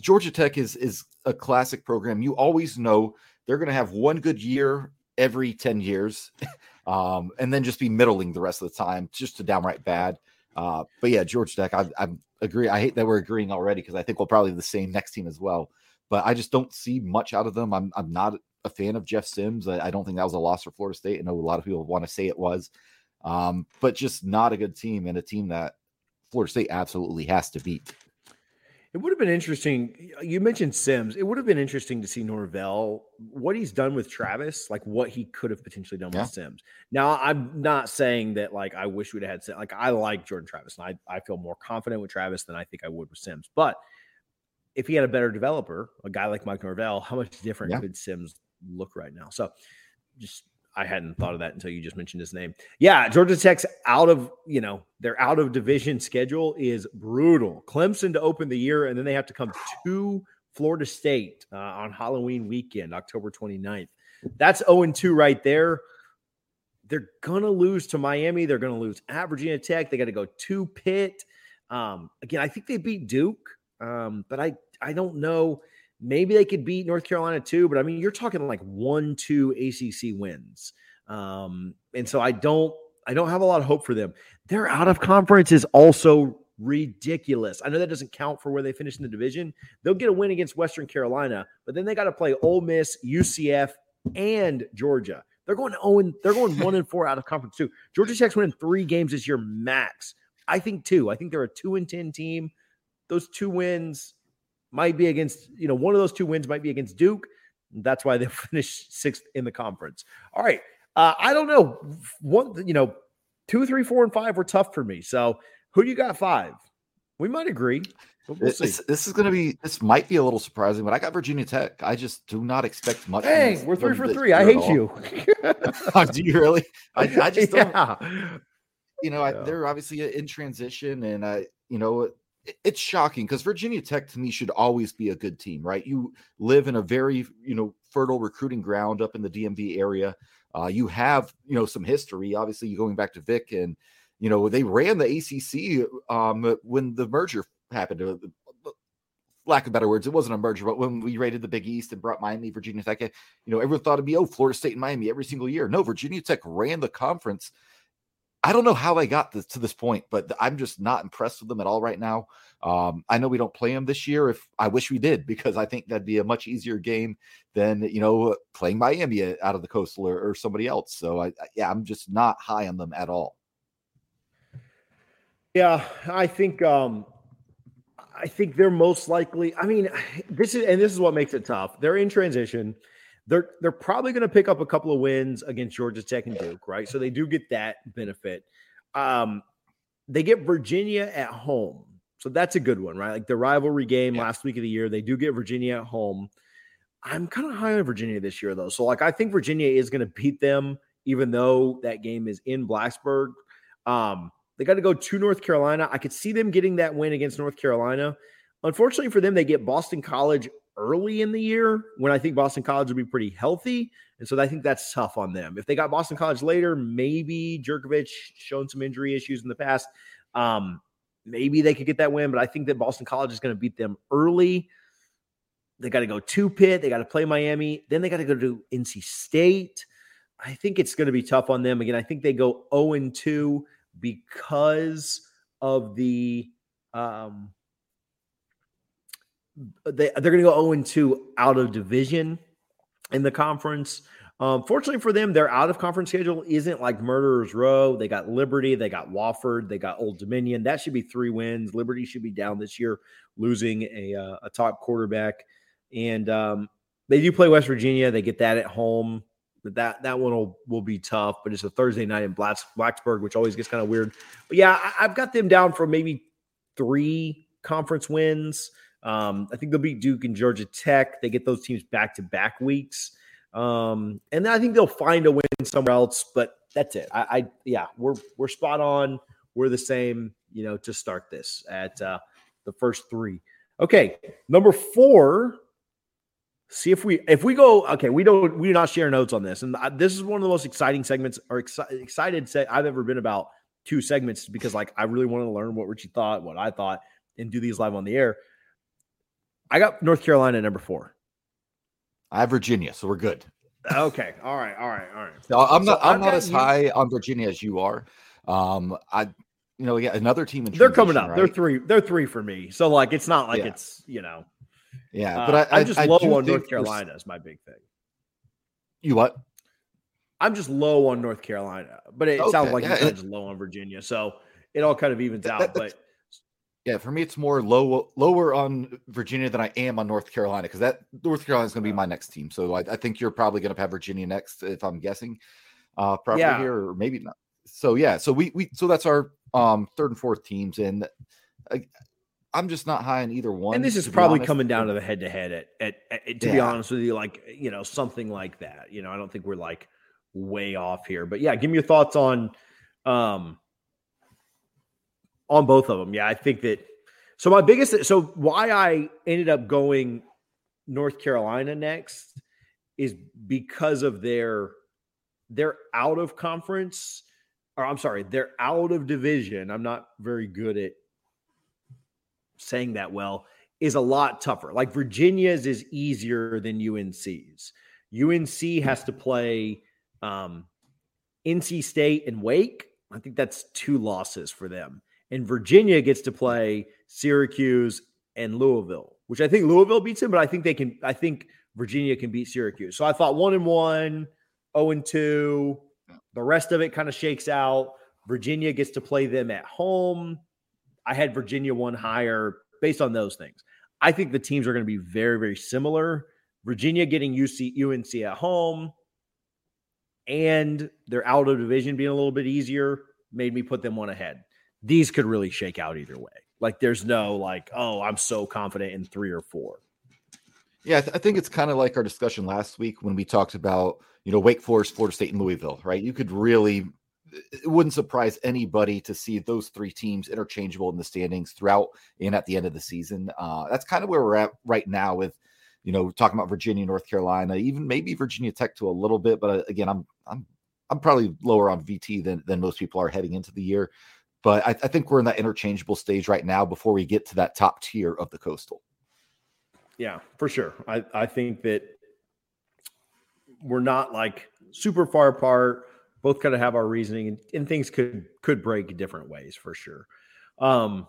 Georgia Tech is is a classic program. You always know they're going to have one good year every 10 years um, and then just be middling the rest of the time, just to downright bad. Uh, but yeah, Georgia Tech, I, I agree. I hate that we're agreeing already because I think we'll probably the same next team as well but I just don't see much out of them. I'm I'm not a fan of Jeff Sims. I, I don't think that was a loss for Florida State. I know a lot of people want to say it was, um, but just not a good team and a team that Florida State absolutely has to beat. It would have been interesting. You mentioned Sims. It would have been interesting to see Norvell what he's done with Travis, like what he could have potentially done yeah. with Sims. Now, I'm not saying that like I wish we'd have had like I like Jordan Travis, and I I feel more confident with Travis than I think I would with Sims, but if he had a better developer, a guy like Mike Norvell, how much different yeah. could Sims look right now? So just I hadn't thought of that until you just mentioned his name. Yeah, Georgia Tech's out of, you know, their out of division schedule is brutal. Clemson to open the year, and then they have to come to Florida State uh, on Halloween weekend, October 29th. That's 0 2 right there. They're going to lose to Miami. They're going to lose at Virginia Tech. They got to go to Pitt. Um, again, I think they beat Duke. Um, but I I don't know. Maybe they could beat North Carolina too, but I mean, you're talking like one, two ACC wins. Um, and so I don't I don't have a lot of hope for them. Their out of conference is also ridiculous. I know that doesn't count for where they finish in the division. They'll get a win against Western Carolina, but then they got to play Ole Miss, UCF, and Georgia. They're going to and they're going one and four out of conference too. Georgia Tech's winning three games this year max. I think two. I think they're a two and ten team those two wins might be against, you know, one of those two wins might be against Duke. That's why they finished sixth in the conference. All right. Uh, I don't know. One, you know, two, three, four, and five were tough for me. So who do you got five? We might agree. We'll this, this, is going to be this might be a little surprising, but I got Virginia Tech. I just do not expect much. Hey, we're three for three. I hate you. do you really? I, I just don't. Yeah. You know, I, they're obviously in transition, and I, you know, it's shocking because Virginia Tech to me should always be a good team, right? You live in a very, you know, fertile recruiting ground up in the DMV area. Uh, you have, you know, some history. Obviously, you going back to Vick, and you know they ran the ACC um, when the merger happened. Lack of better words, it wasn't a merger, but when we raided the Big East and brought Miami, Virginia Tech, you know, everyone thought it'd be oh, Florida State and Miami every single year. No, Virginia Tech ran the conference. I don't know how they got this, to this point, but I'm just not impressed with them at all right now. Um, I know we don't play them this year. If I wish we did, because I think that'd be a much easier game than you know playing Miami out of the coastal or, or somebody else. So I, yeah, I'm just not high on them at all. Yeah, I think um, I think they're most likely. I mean, this is and this is what makes it tough. They're in transition. They're they're probably going to pick up a couple of wins against Georgia Tech and Duke, right? So they do get that benefit. Um, they get Virginia at home, so that's a good one, right? Like the rivalry game yeah. last week of the year, they do get Virginia at home. I'm kind of high on Virginia this year, though. So like I think Virginia is going to beat them, even though that game is in Blacksburg. Um, they got to go to North Carolina. I could see them getting that win against North Carolina. Unfortunately for them, they get Boston College early in the year when I think Boston College will be pretty healthy. And so I think that's tough on them. If they got Boston College later, maybe Jurkovec shown some injury issues in the past. Um, maybe they could get that win, but I think that Boston College is going to beat them early. They got to go to Pitt. They got to play Miami. Then they got to go to NC State. I think it's going to be tough on them. Again, I think they go 0 2 because of the um, they they're going to go 0 2 out of division in the conference. Um, fortunately for them, their out of conference schedule isn't like Murderers Row. They got Liberty, they got Wofford, they got Old Dominion. That should be three wins. Liberty should be down this year, losing a uh, a top quarterback, and um, they do play West Virginia. They get that at home but that that one will, will be tough. But it's a Thursday night in Blacks, Blacksburg, which always gets kind of weird. But yeah, I, have got them down for maybe three conference wins. Um, I think they'll beat Duke and Georgia Tech. They get those teams back to back weeks, um, and then I think they'll find a win somewhere else. But that's it. I, I yeah, we're we're spot on. We're the same, you know, to start this at uh, the first three. Okay, number four see if we if we go okay we don't we do not share notes on this and this is one of the most exciting segments or exci- excited say i've ever been about two segments because like i really wanted to learn what richie thought what i thought and do these live on the air i got north carolina number four i have virginia so we're good okay all right all right all right so i'm not so i'm not as you. high on virginia as you are um i you know yeah another team in. they're coming up right? they're three they're three for me so like it's not like yeah. it's you know yeah, but uh, I, am just I, low I on North Carolina is my big thing. You what? I'm just low on North Carolina, but it okay, sounds like yeah, you're just low on Virginia, so it all kind of evens that, out. but yeah, for me, it's more low lower on Virginia than I am on North Carolina because that North Carolina is going to be my next team. So I, I think you're probably going to have Virginia next, if I'm guessing, uh, probably yeah. here or maybe not. So yeah, so we we so that's our um third and fourth teams, and uh, I'm just not high on either one. And this is probably coming down to the head to head at, at, at, to yeah. be honest with you, like, you know, something like that. You know, I don't think we're like way off here. But yeah, give me your thoughts on um on both of them. Yeah, I think that so my biggest so why I ended up going North Carolina next is because of their they're out of conference or I'm sorry, they're out of division. I'm not very good at saying that well, is a lot tougher. Like Virginia's is easier than UNC's. UNC has to play um, NC State and Wake. I think that's two losses for them. And Virginia gets to play Syracuse and Louisville, which I think Louisville beats them, but I think they can. I think Virginia can beat Syracuse. So I thought one and one, 0 and two. The rest of it kind of shakes out. Virginia gets to play them at home. I had Virginia one higher based on those things. I think the teams are going to be very, very similar. Virginia getting UC, UNC at home and they're out of division being a little bit easier. made me put them one ahead. These could really shake out either way. Like there's no like, oh, I'm so confident in three or four. Yeah, I, th- I think it's kind of like our discussion last week when we talked about you know Wake Forest, Florida State, and Louisville. Right? You could really it wouldn't surprise anybody to see those three teams interchangeable in the standings throughout and at the end of the season. Uh, that's kind of where we're at right now with, you know, talking about Virginia, North Carolina, even maybe Virginia Tech to a little bit. But uh, again, I'm I'm I'm probably lower on VT than than most people are heading into the year. But I, I think we're in that interchangeable stage right now before we get to that top tier of the coastal. Yeah, for sure. I, I think that we're not like super far apart both kind of have our reasoning and, and, things could could break different ways for sure. Um,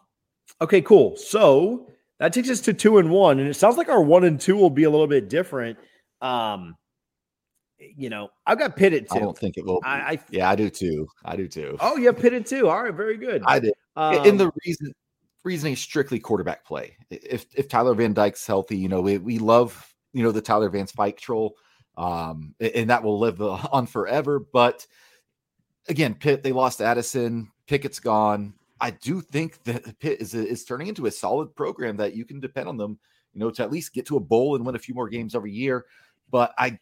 okay, cool. So that takes us to two and one, and it sounds like our one and two will be a little bit different. Um, you know, I've got pitted too. I don't think it will. I, I, yeah, I do too. I do too. Oh, yeah, pitted too. All right, very good. I did. Um, In the reason reasoning strictly quarterback play. If if Tyler Van Dyke's healthy, you know, we, we love you know the Tyler Van Spike troll um, and that will live on forever. But again, Pitt they lost Addison, Pickett's gone. I do think that Pitt is is turning into a solid program that you can depend on them, you know, to at least get to a bowl and win a few more games every year. But I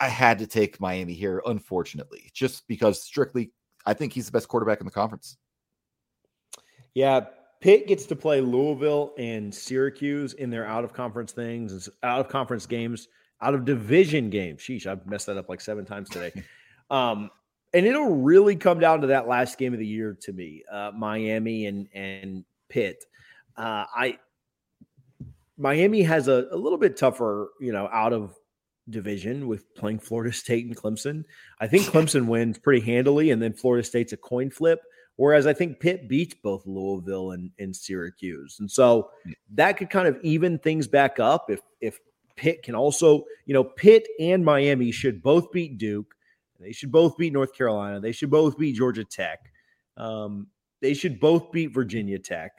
I had to take Miami here, unfortunately, just because strictly I think he's the best quarterback in the conference. Yeah, Pitt gets to play Louisville and Syracuse in their out of conference things, out of conference games out of division games. Sheesh, I've messed that up like seven times today. Um, and it'll really come down to that last game of the year to me, uh, Miami and and Pitt. Uh, I Miami has a, a little bit tougher, you know, out of division with playing Florida State and Clemson. I think Clemson wins pretty handily, and then Florida State's a coin flip. Whereas I think Pitt beats both Louisville and, and Syracuse, and so that could kind of even things back up if if Pitt can also, you know, Pitt and Miami should both beat Duke. They should both beat North Carolina. They should both beat Georgia Tech. Um, they should both beat Virginia Tech.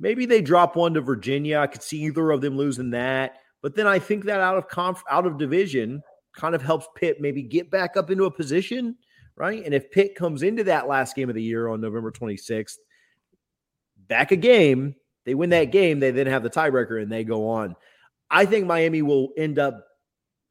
Maybe they drop one to Virginia. I could see either of them losing that. But then I think that out of conf- out of division kind of helps Pitt maybe get back up into a position, right? And if Pitt comes into that last game of the year on November 26th, back a game, they win that game, they then have the tiebreaker and they go on. I think Miami will end up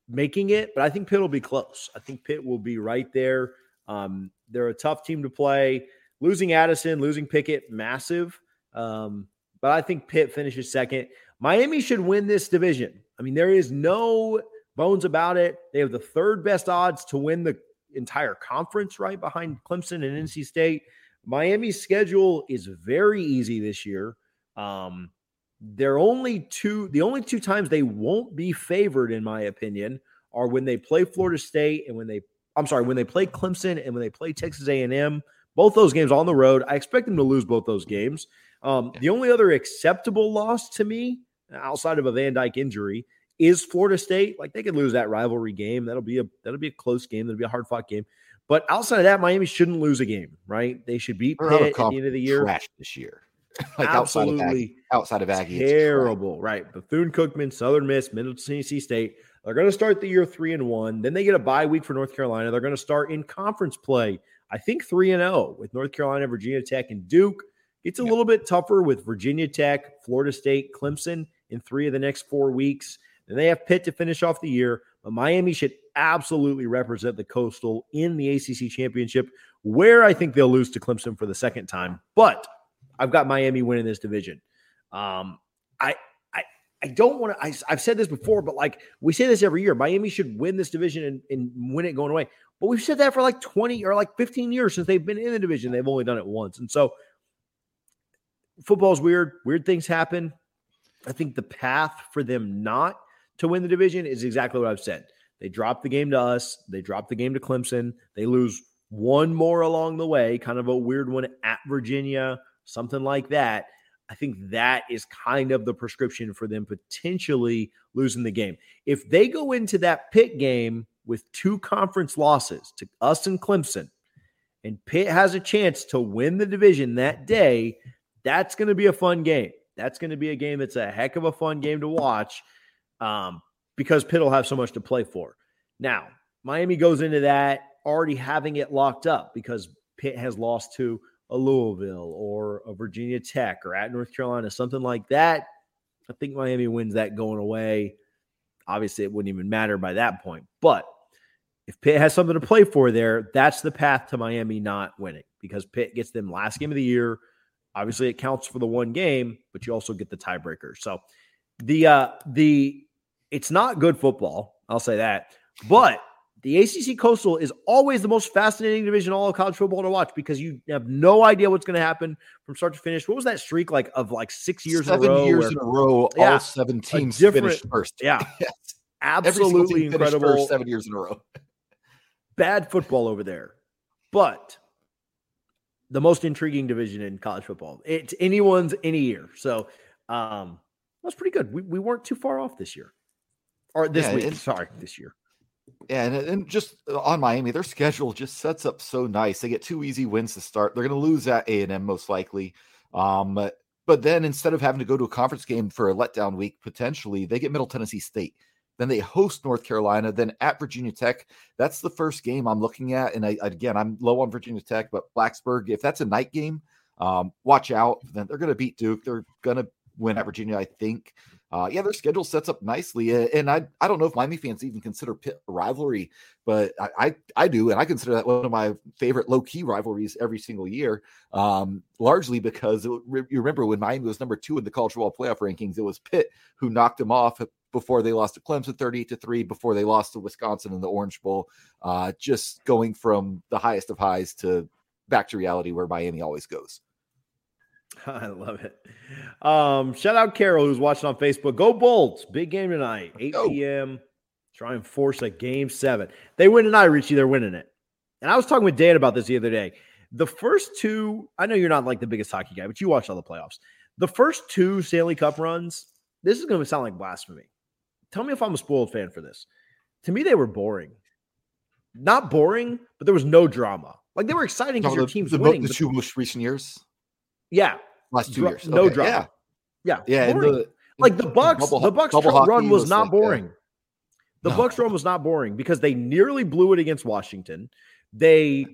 making it, but I think Pitt will be close. I think Pitt will be right there. Um, they're a tough team to play. Losing Addison, losing Pickett, massive. Um, but I think Pitt finishes second. Miami should win this division. I mean, there is no bones about it. They have the third best odds to win the entire conference, right behind Clemson and NC State. Miami's schedule is very easy this year. Um, they're only two, the only two times they won't be favored, in my opinion, are when they play Florida State and when they, I'm sorry, when they play Clemson and when they play Texas A&M. Both those games on the road. I expect them to lose both those games. Um, the only other acceptable loss to me, outside of a Van Dyke injury, is Florida State. Like they could lose that rivalry game. That'll be a that'll be a close game. That'll be a hard fought game. But outside of that, Miami shouldn't lose a game, right? They should beat Pitt at the end of the year. Trash this year. like Absolutely outside of Aggie, outside of Aggie terrible, right? Bethune Cookman, Southern Miss, Middle Tennessee State. They're going to start the year three and one. Then they get a bye week for North Carolina. They're going to start in conference play. I think three and zero oh with North Carolina, Virginia Tech, and Duke. It's a yeah. little bit tougher with Virginia Tech, Florida State, Clemson in three of the next four weeks. And they have Pitt to finish off the year. But Miami should absolutely represent the Coastal in the ACC championship, where I think they'll lose to Clemson for the second time. But I've got Miami winning this division. Um, I I I don't want to. I've said this before, but like we say this every year, Miami should win this division and, and win it going away. But we've said that for like twenty or like fifteen years since they've been in the division. They've only done it once, and so football's weird. Weird things happen. I think the path for them not to win the division is exactly what I've said. They drop the game to us. They drop the game to Clemson. They lose one more along the way, kind of a weird one at Virginia something like that. I think that is kind of the prescription for them potentially losing the game. If they go into that Pitt game with two conference losses to us and Clemson, and Pitt has a chance to win the division that day, that's going to be a fun game. That's going to be a game that's a heck of a fun game to watch um, because Pitt will have so much to play for. Now, Miami goes into that already having it locked up because Pitt has lost to a Louisville or a Virginia Tech or at North Carolina, something like that, I think Miami wins that going away. Obviously, it wouldn't even matter by that point. But if Pitt has something to play for there, that's the path to Miami not winning because Pitt gets them last game of the year. Obviously, it counts for the one game, but you also get the tiebreaker. So the uh the it's not good football, I'll say that. But the ACC Coastal is always the most fascinating division all of college football to watch because you have no idea what's going to happen from start to finish. What was that streak like of like six years Seven in a row? years where, in a row, yeah, all seven teams finished first. Yeah, yes. absolutely incredible. First seven years in a row. Bad football over there, but the most intriguing division in college football. It's anyone's any year. So um, that's pretty good. We, we weren't too far off this year or this yeah, week. sorry, this year. Yeah, and, and just on Miami, their schedule just sets up so nice. They get two easy wins to start. They're going to lose at A and M most likely. Um, but then instead of having to go to a conference game for a letdown week, potentially they get Middle Tennessee State. Then they host North Carolina. Then at Virginia Tech, that's the first game I'm looking at. And I, again, I'm low on Virginia Tech, but Blacksburg, if that's a night game, um, watch out. Then they're going to beat Duke. They're going to win at Virginia, I think uh, yeah, their schedule sets up nicely, and I I don't know if Miami fans even consider Pitt a rivalry, but I, I, I do, and I consider that one of my favorite low key rivalries every single year. Um, largely because it, you remember when Miami was number two in the college football playoff rankings, it was Pitt who knocked them off before they lost to Clemson 38 to 3, before they lost to Wisconsin in the Orange Bowl. Uh, just going from the highest of highs to back to reality where Miami always goes. I love it. Um, shout out Carol who's watching on Facebook. Go Bolts! Big game tonight, 8 Go. p.m. Try and force a game seven. They win tonight, Richie. They're winning it. And I was talking with Dan about this the other day. The first two, I know you're not like the biggest hockey guy, but you watch all the playoffs. The first two Stanley Cup runs, this is going to sound like blasphemy. Tell me if I'm a spoiled fan for this. To me, they were boring. Not boring, but there was no drama. Like they were exciting because no, your team's the, winning. The two most recent years. Yeah, last two years. No okay. drama. Yeah, yeah, yeah. The, like the Bucks, double, the Bucks run was, was not like boring. That. The no. Bucks run was not boring because they nearly blew it against Washington. They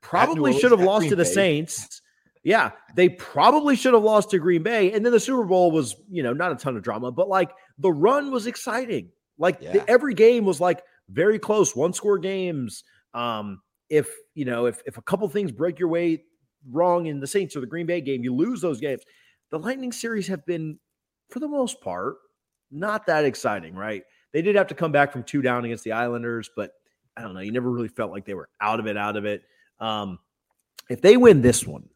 probably should have lost Green to the Bay. Saints. Yeah, they probably should have lost to Green Bay. And then the Super Bowl was, you know, not a ton of drama, but like the run was exciting. Like yeah. the, every game was like very close, one score games. Um, if you know, if if a couple things break your way wrong in the Saints or the Green Bay game, you lose those games. The Lightning series have been, for the most part, not that exciting, right? They did have to come back from two down against the Islanders, but I don't know. You never really felt like they were out of it, out of it. Um, if they win this one,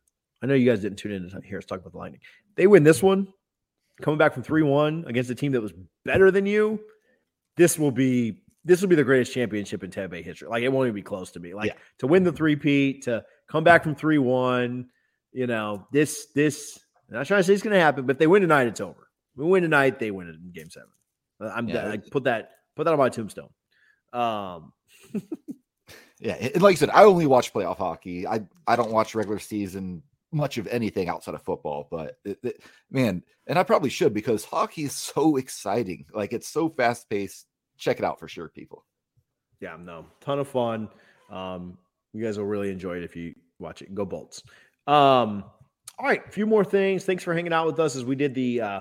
I know you guys didn't tune in to hear us talk about the Lightning. they win this one, coming back from 3 1 against a team that was better than you, this will be this will be the greatest championship in Tampa Bay history. Like it won't even be close to me. Like yeah. to win the three-peat, to come back from 3 1. You know, this, this, I'm not trying to say it's going to happen, but if they win tonight, it's over. We win tonight, they win it in game seven. Uh, I'm yeah. I put that put that on my tombstone. Um yeah, and like I said, I only watch playoff hockey. I I don't watch regular season much of anything outside of football, but it, it, man, and I probably should because hockey is so exciting. Like it's so fast paced. Check it out for sure, people. Yeah, no, ton of fun. Um, you guys will really enjoy it if you watch it. Go Bolts. Um, all right, a few more things. Thanks for hanging out with us as we did the uh,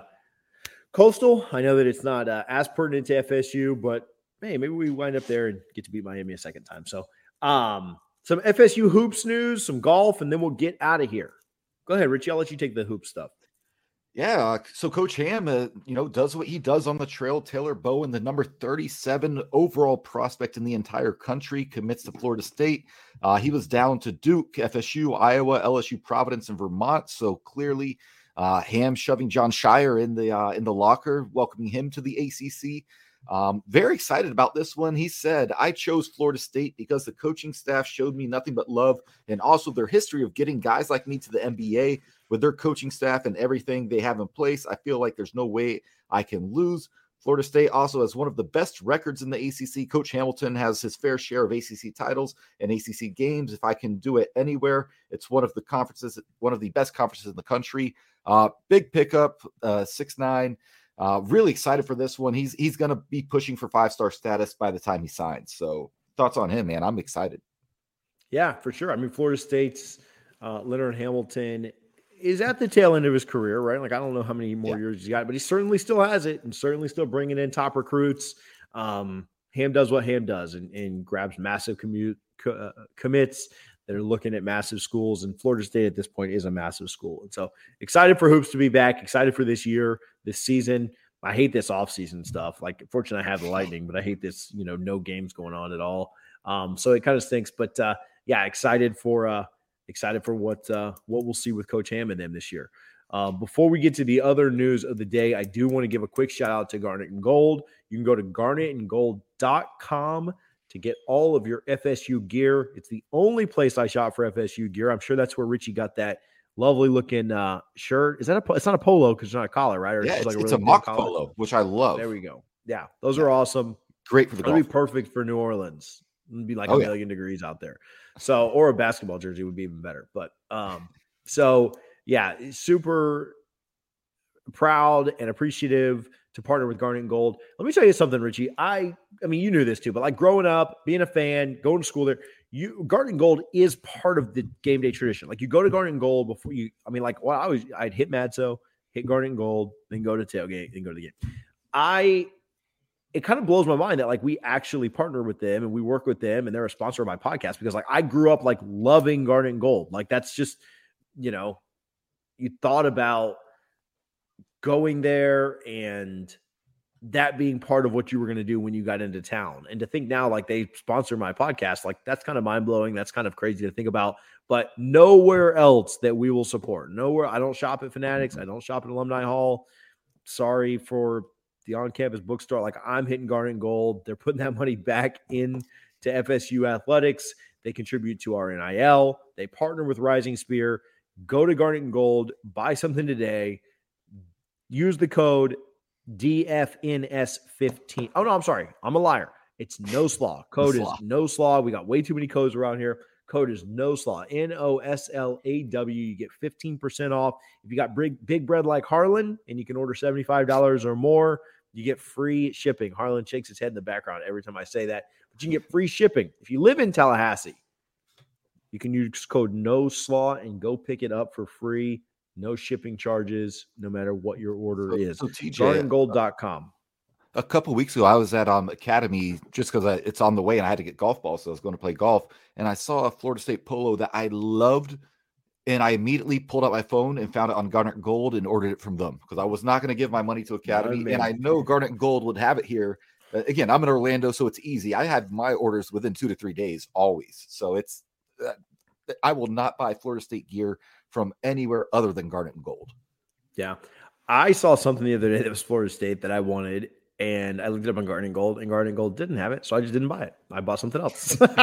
Coastal. I know that it's not uh, as pertinent to FSU, but hey, maybe we wind up there and get to beat Miami a second time. So, um, some FSU hoops news, some golf, and then we'll get out of here. Go ahead, Richie. I'll let you take the hoop stuff. Yeah, uh, so Coach Ham, uh, you know, does what he does on the trail. Taylor Bowen, the number 37 overall prospect in the entire country, commits to Florida State. Uh, he was down to Duke, FSU, Iowa, LSU, Providence, and Vermont. So clearly, uh, Ham shoving Jon Scheyer in the uh, in the locker, welcoming him to the ACC. Um, very excited about this one. He said, I chose Florida State because the coaching staff showed me nothing but love and also their history of getting guys like me to the NBA with their coaching staff and everything they have in place. I feel like there's no way I can lose. Florida State also has one of the best records in the ACC. Coach Hamilton has his fair share of ACC titles and ACC games. If I can do it anywhere, it's one of the conferences, one of the best conferences in the country. Uh, big pickup, uh, six nine. Uh, really excited for this one. He's he's going to be pushing for five star status by the time he signs. So thoughts on him, man? I'm excited. Yeah, for sure. I mean, Florida State's Uh, Leonard Hamilton is at the tail end of his career, right? Like I don't know how many more yeah. years he's got, but he certainly still has it, and certainly still bringing in top recruits. Um, Ham does what Ham does, and, and grabs massive commute uh, commits that are looking at massive schools. And Florida State at this point is a massive school, and so excited for hoops to be back. Excited for this year, this season. I hate this offseason stuff. Like, fortunately, I have the Lightning, but I hate this. You know, no games going on at all. Um, so it kind of stinks. But uh, yeah, excited for uh, excited for what uh, what we'll see with Coach Ham and them this year. Uh, before we get to the other news of the day, I do want to give a quick shout out to Garnet and Gold. You can go to garnetandgold.com to get all of your FSU gear. It's the only place I shop for FSU gear. I'm sure that's where Richie got that lovely looking uh, shirt. Is that a? It's not a polo because it's not a collar, right? Or yeah, it's, like a, really it's a mock collar? polo, which I love. There we go. Yeah, those are awesome. Great for the. It'll be perfect for New Orleans. It'd be like oh, a million yeah. degrees out there. So, or a basketball jersey would be even better. But um, so yeah, super proud and appreciative to partner with Garnet and Gold. Let me tell you something, Richie. I I mean, you knew this too, but like growing up, being a fan, going to school there, you Garnet and Gold is part of the game day tradition. Like you go to Garnet and Gold before you. I mean, like well, I was I'd hit Madso, hit Garnet and Gold, then go to tailgate, then go to the game. I it kind of blows my mind that like we actually partner with them and we work with them and they're a sponsor of my podcast because like I grew up like loving Garnet and Gold. Like that's just, you know, you thought about going there and that being part of what you were going to do when you got into town. And to think now, like they sponsor my podcast, like that's kind of mind blowing. That's kind of crazy to think about. But nowhere else that we will support. Nowhere. I don't shop at Fanatics. I mm-hmm. don't shop at Alumni Hall. Sorry for the on-campus bookstore. Like I'm hitting Garnet and Gold. They're putting that money back in to FSU athletics. They contribute to our NIL. They partner with Rising Spear. Go to Garnet and Gold, buy something today. Use the code DFNS15. Oh no, I'm sorry. I'm a liar. It's no slaw. Code no slaw. is no slaw. We got way too many codes around here. Code is no slaw. N O S L A W. You get 15% off. If you got big, big bread like Harlan and you can order $75 or more, you get free shipping. Harlan shakes his head in the background every time I say that. But you can get free shipping. If you live in Tallahassee, you can use code no slaw and go pick it up for free. No shipping charges, no matter what your order so, is. So TJ, GarnetandGold.com a couple weeks ago, I was at um Academy just because it's on the way and I had to get golf balls, so I was going to play golf. And I saw a Florida State polo that I loved, and I immediately pulled out my phone and found it on Garnet Gold and ordered it from them because I was not going to give my money to Academy, and I know Garnet Gold would have it here. Uh, again, I'm in Orlando, so it's easy. I have my orders within two to three days always, so it's. Uh, I will not buy Florida State gear from anywhere other than Garnet and Gold. Yeah. I saw something the other day that was Florida State that I wanted, and I looked it up on Garnet and Gold, and Garnet and Gold didn't have it, so I just didn't buy it. I bought something else.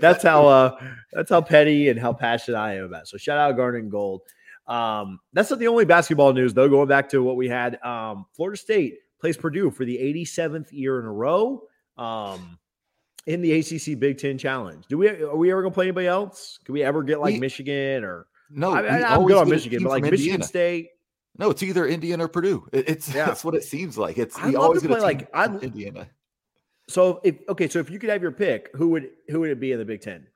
that's how uh, that's how petty and how passionate I am about. It. So shout out Garnet and Gold. Um, that's not the only basketball news though. Going back to what we had, um, Florida State plays Purdue for the 87th year in a row um, in the ACC Big Ten Challenge. Do we are we ever gonna play anybody else? Can we ever get like we, Michigan or no? I, am good on Michigan, but like Michigan State. No, it's either Indiana or Purdue. It, it's yeah. that's what it seems like. It's we always play like i Indiana. So if okay, so if you could have your pick, who would who would it be in the Big Ten?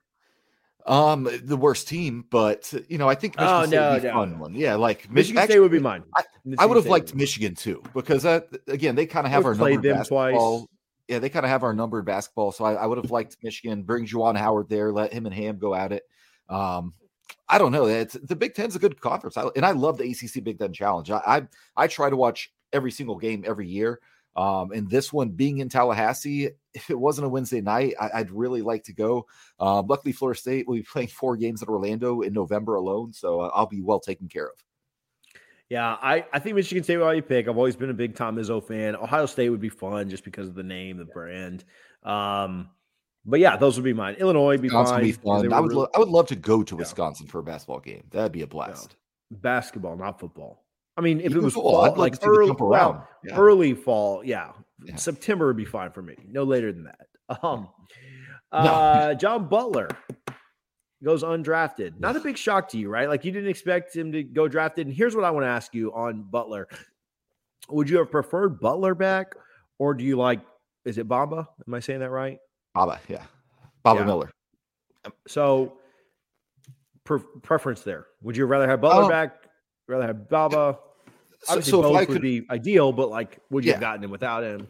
Um, the worst team, but you know, I think Michigan oh, State no, would be no. fun one. Yeah, like Michigan actually, State would be mine. I, I would have liked Michigan too because that again they kind of have our numbered basketball. Twice. Yeah, they kind of have our number in basketball, so I, I would have liked Michigan. Bring Juwan Howard there, let him and Ham go at it. Um, I don't know. It's, the Big Ten's a good conference, I, and I love the ACC Big Ten Challenge. I, I, I try to watch every single game every year. Um, and this one being in Tallahassee, if it wasn't a Wednesday night, I, would really like to go. Um, luckily, Florida State will be playing four games at Orlando in November alone, so I'll be well taken care of. Yeah, I, I think Michigan State will be pick. I've always been a big Tom Izzo fan. Ohio State would be fun just because of the name, the brand. Um, but yeah, those would be mine. Illinois would be Wisconsin fine. Would be fun. I would really, lo- I would love to go to Wisconsin for a basketball game. That'd be a blast. Yeah. Basketball, not football. I mean, if Even it was fall, fall like early, yeah. early fall, yeah. September would be fine for me. No later than that. Um, uh, John Butler goes undrafted. Not a big shock to you, right? Like you didn't expect him to go drafted. And here's what I want to ask you on Butler: Would you have preferred Butler back, or do you like? Is it Bamba? Am I saying that right? Baba, yeah. Baba yeah. Miller. So pre- preference there? Would you rather have Butler um, back? Rather have Baba? Obviously, so, so both could, would be ideal, but like, would you yeah. have gotten him without him?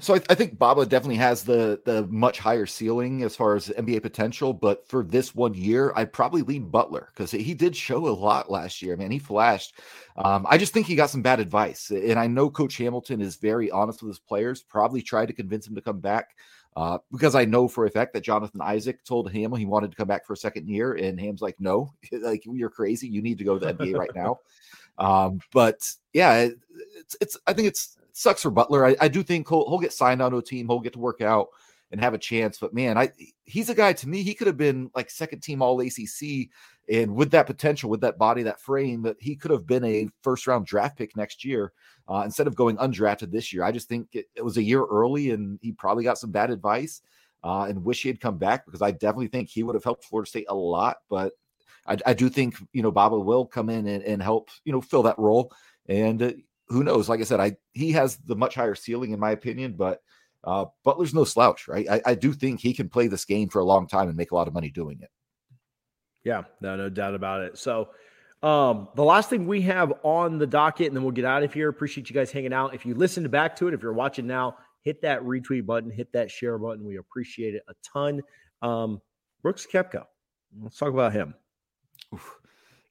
So I, I, think Baba definitely has the the much higher ceiling as far as NBA potential. But for this one year, I'd probably lean Butler because he did show a lot last year. Man, he flashed. Um, I just think he got some bad advice, and I know Coach Hamilton is very honest with his players. Probably tried to convince him to come back. Uh, because I know for a fact that Jonathan Isaac told Ham he wanted to come back for a second year, and Ham's like, "No, like you're crazy. You need to go to the NBA right now." Um, but yeah, it, it's it's. I think it's it sucks for Butler. I, I do think he'll, he'll get signed onto a team. He'll get to work out and have a chance. But man, I he's a guy to me. He could have been like second team All ACC, and with that potential, with that body, that frame, that he could have been a first round draft pick next year uh, instead of going undrafted this year. I just think it, it, was a year early, and he probably got some bad advice. Uh, and wish he had come back because I definitely think he would have helped Florida State a lot. But I, I do think you know Baba will come in and, and help you know fill that role. And uh, who knows? Like I said, I he has the much higher ceiling in my opinion, but uh, Butler's no slouch, right? I, I do think he can play this game for a long time and make a lot of money doing it. Yeah, no, no doubt about it. So, um, the last thing we have on the docket, and then we'll get out of here. Appreciate you guys hanging out. If you listened back to it, if you're watching now, hit that retweet button, hit that share button. We appreciate it a ton. Um, Brooks Koepka, let's talk about him. Oof.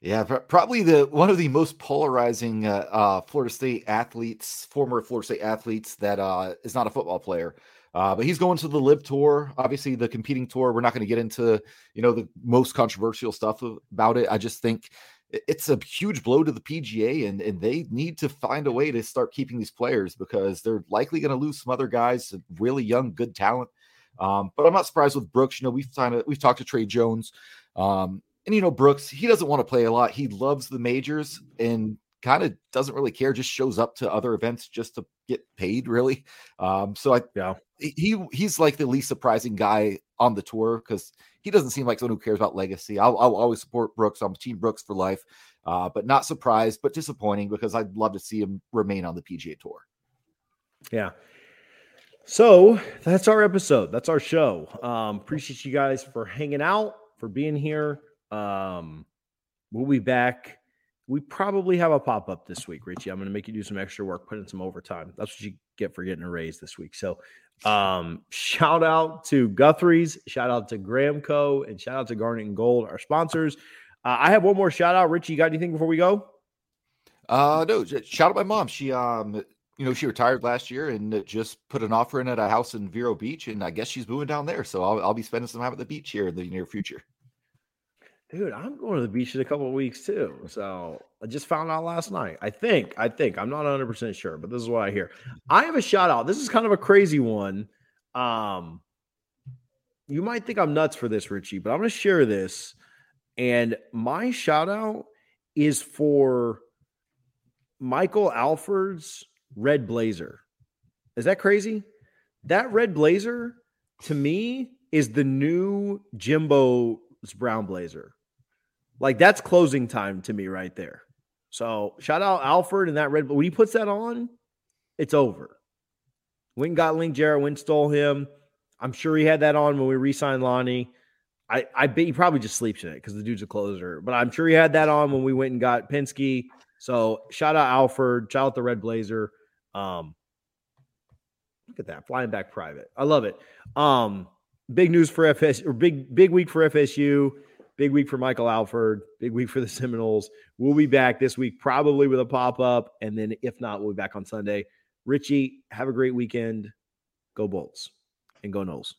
Yeah, probably the one of the most polarizing uh, uh, Florida State athletes, former Florida State athletes that uh, is not a football player. Uh, but he's going to the LIV Tour, obviously the competing tour. We're not going to get into you know the most controversial stuff about it. I just think it's a huge blow to the PGA, and and they need to find a way to start keeping these players because they're likely going to lose some other guys, really young, good talent. Um, but I'm not surprised with Brooks. You know, we've of we've talked to Trey Jones. Um, and you know, Brooks, he doesn't want to play a lot. He loves the majors and kind of doesn't really care, just shows up to other events just to get paid, really. Um, so I yeah, he he's like the least surprising guy on the tour because he doesn't seem like someone who cares about legacy. I'll, I'll always support Brooks. I'm Team Brooks for life, uh, but not surprised, but disappointing because I'd love to see him remain on the PGA Tour. Yeah. So that's our episode. That's our show. Um, appreciate you guys for hanging out, for being here. Um, we'll be back. We probably have a pop up this week, Richie. I'm going to make you do some extra work, put in some overtime. That's what you get for getting a raise this week. So, um, shout out to Guthrie's, shout out to Graham Co, and shout out to Garnet and Gold, our sponsors. Uh, I have one more shout out. Richie, you got anything before we go? Uh, no. Shout out my mom. She um, you know, she retired last year and just put an offer in at a house in Vero Beach, and I guess she's moving down there. So I'll, I'll be spending some time at the beach here in the near future dude, I'm going to the beach in a couple of weeks too. So I just found out last night. I think, I think, I'm not 100% sure, but this is what I hear. I have a shout out. This is kind of a crazy one. Um, you might think I'm nuts for this, Richie, but I'm going to share this. And my shout out is for Michael Alford's red blazer. Is that crazy? That red blazer to me is the new Jimbo's brown blazer. Like that's closing time to me right there. So shout out Alford and that red. But When he puts that on, it's over. Went and got Link Jarrett. Went stole him. I'm sure he had that on when we re-signed Lonni. I, I bet he probably just sleeps in it because the dude's a closer. But I'm sure he had that on when we went and got Pensky. So shout out Alford. Shout out the Red Blazer. Um, look at that flying back private. I love it. Um, big news for FS or big big week for FSU. Big week for Michael Alford. Big week for the Seminoles. We'll be back this week, probably with a pop up. And then if not, we'll be back on Sunday. Richie, have a great weekend. Go Bolts and go Noles.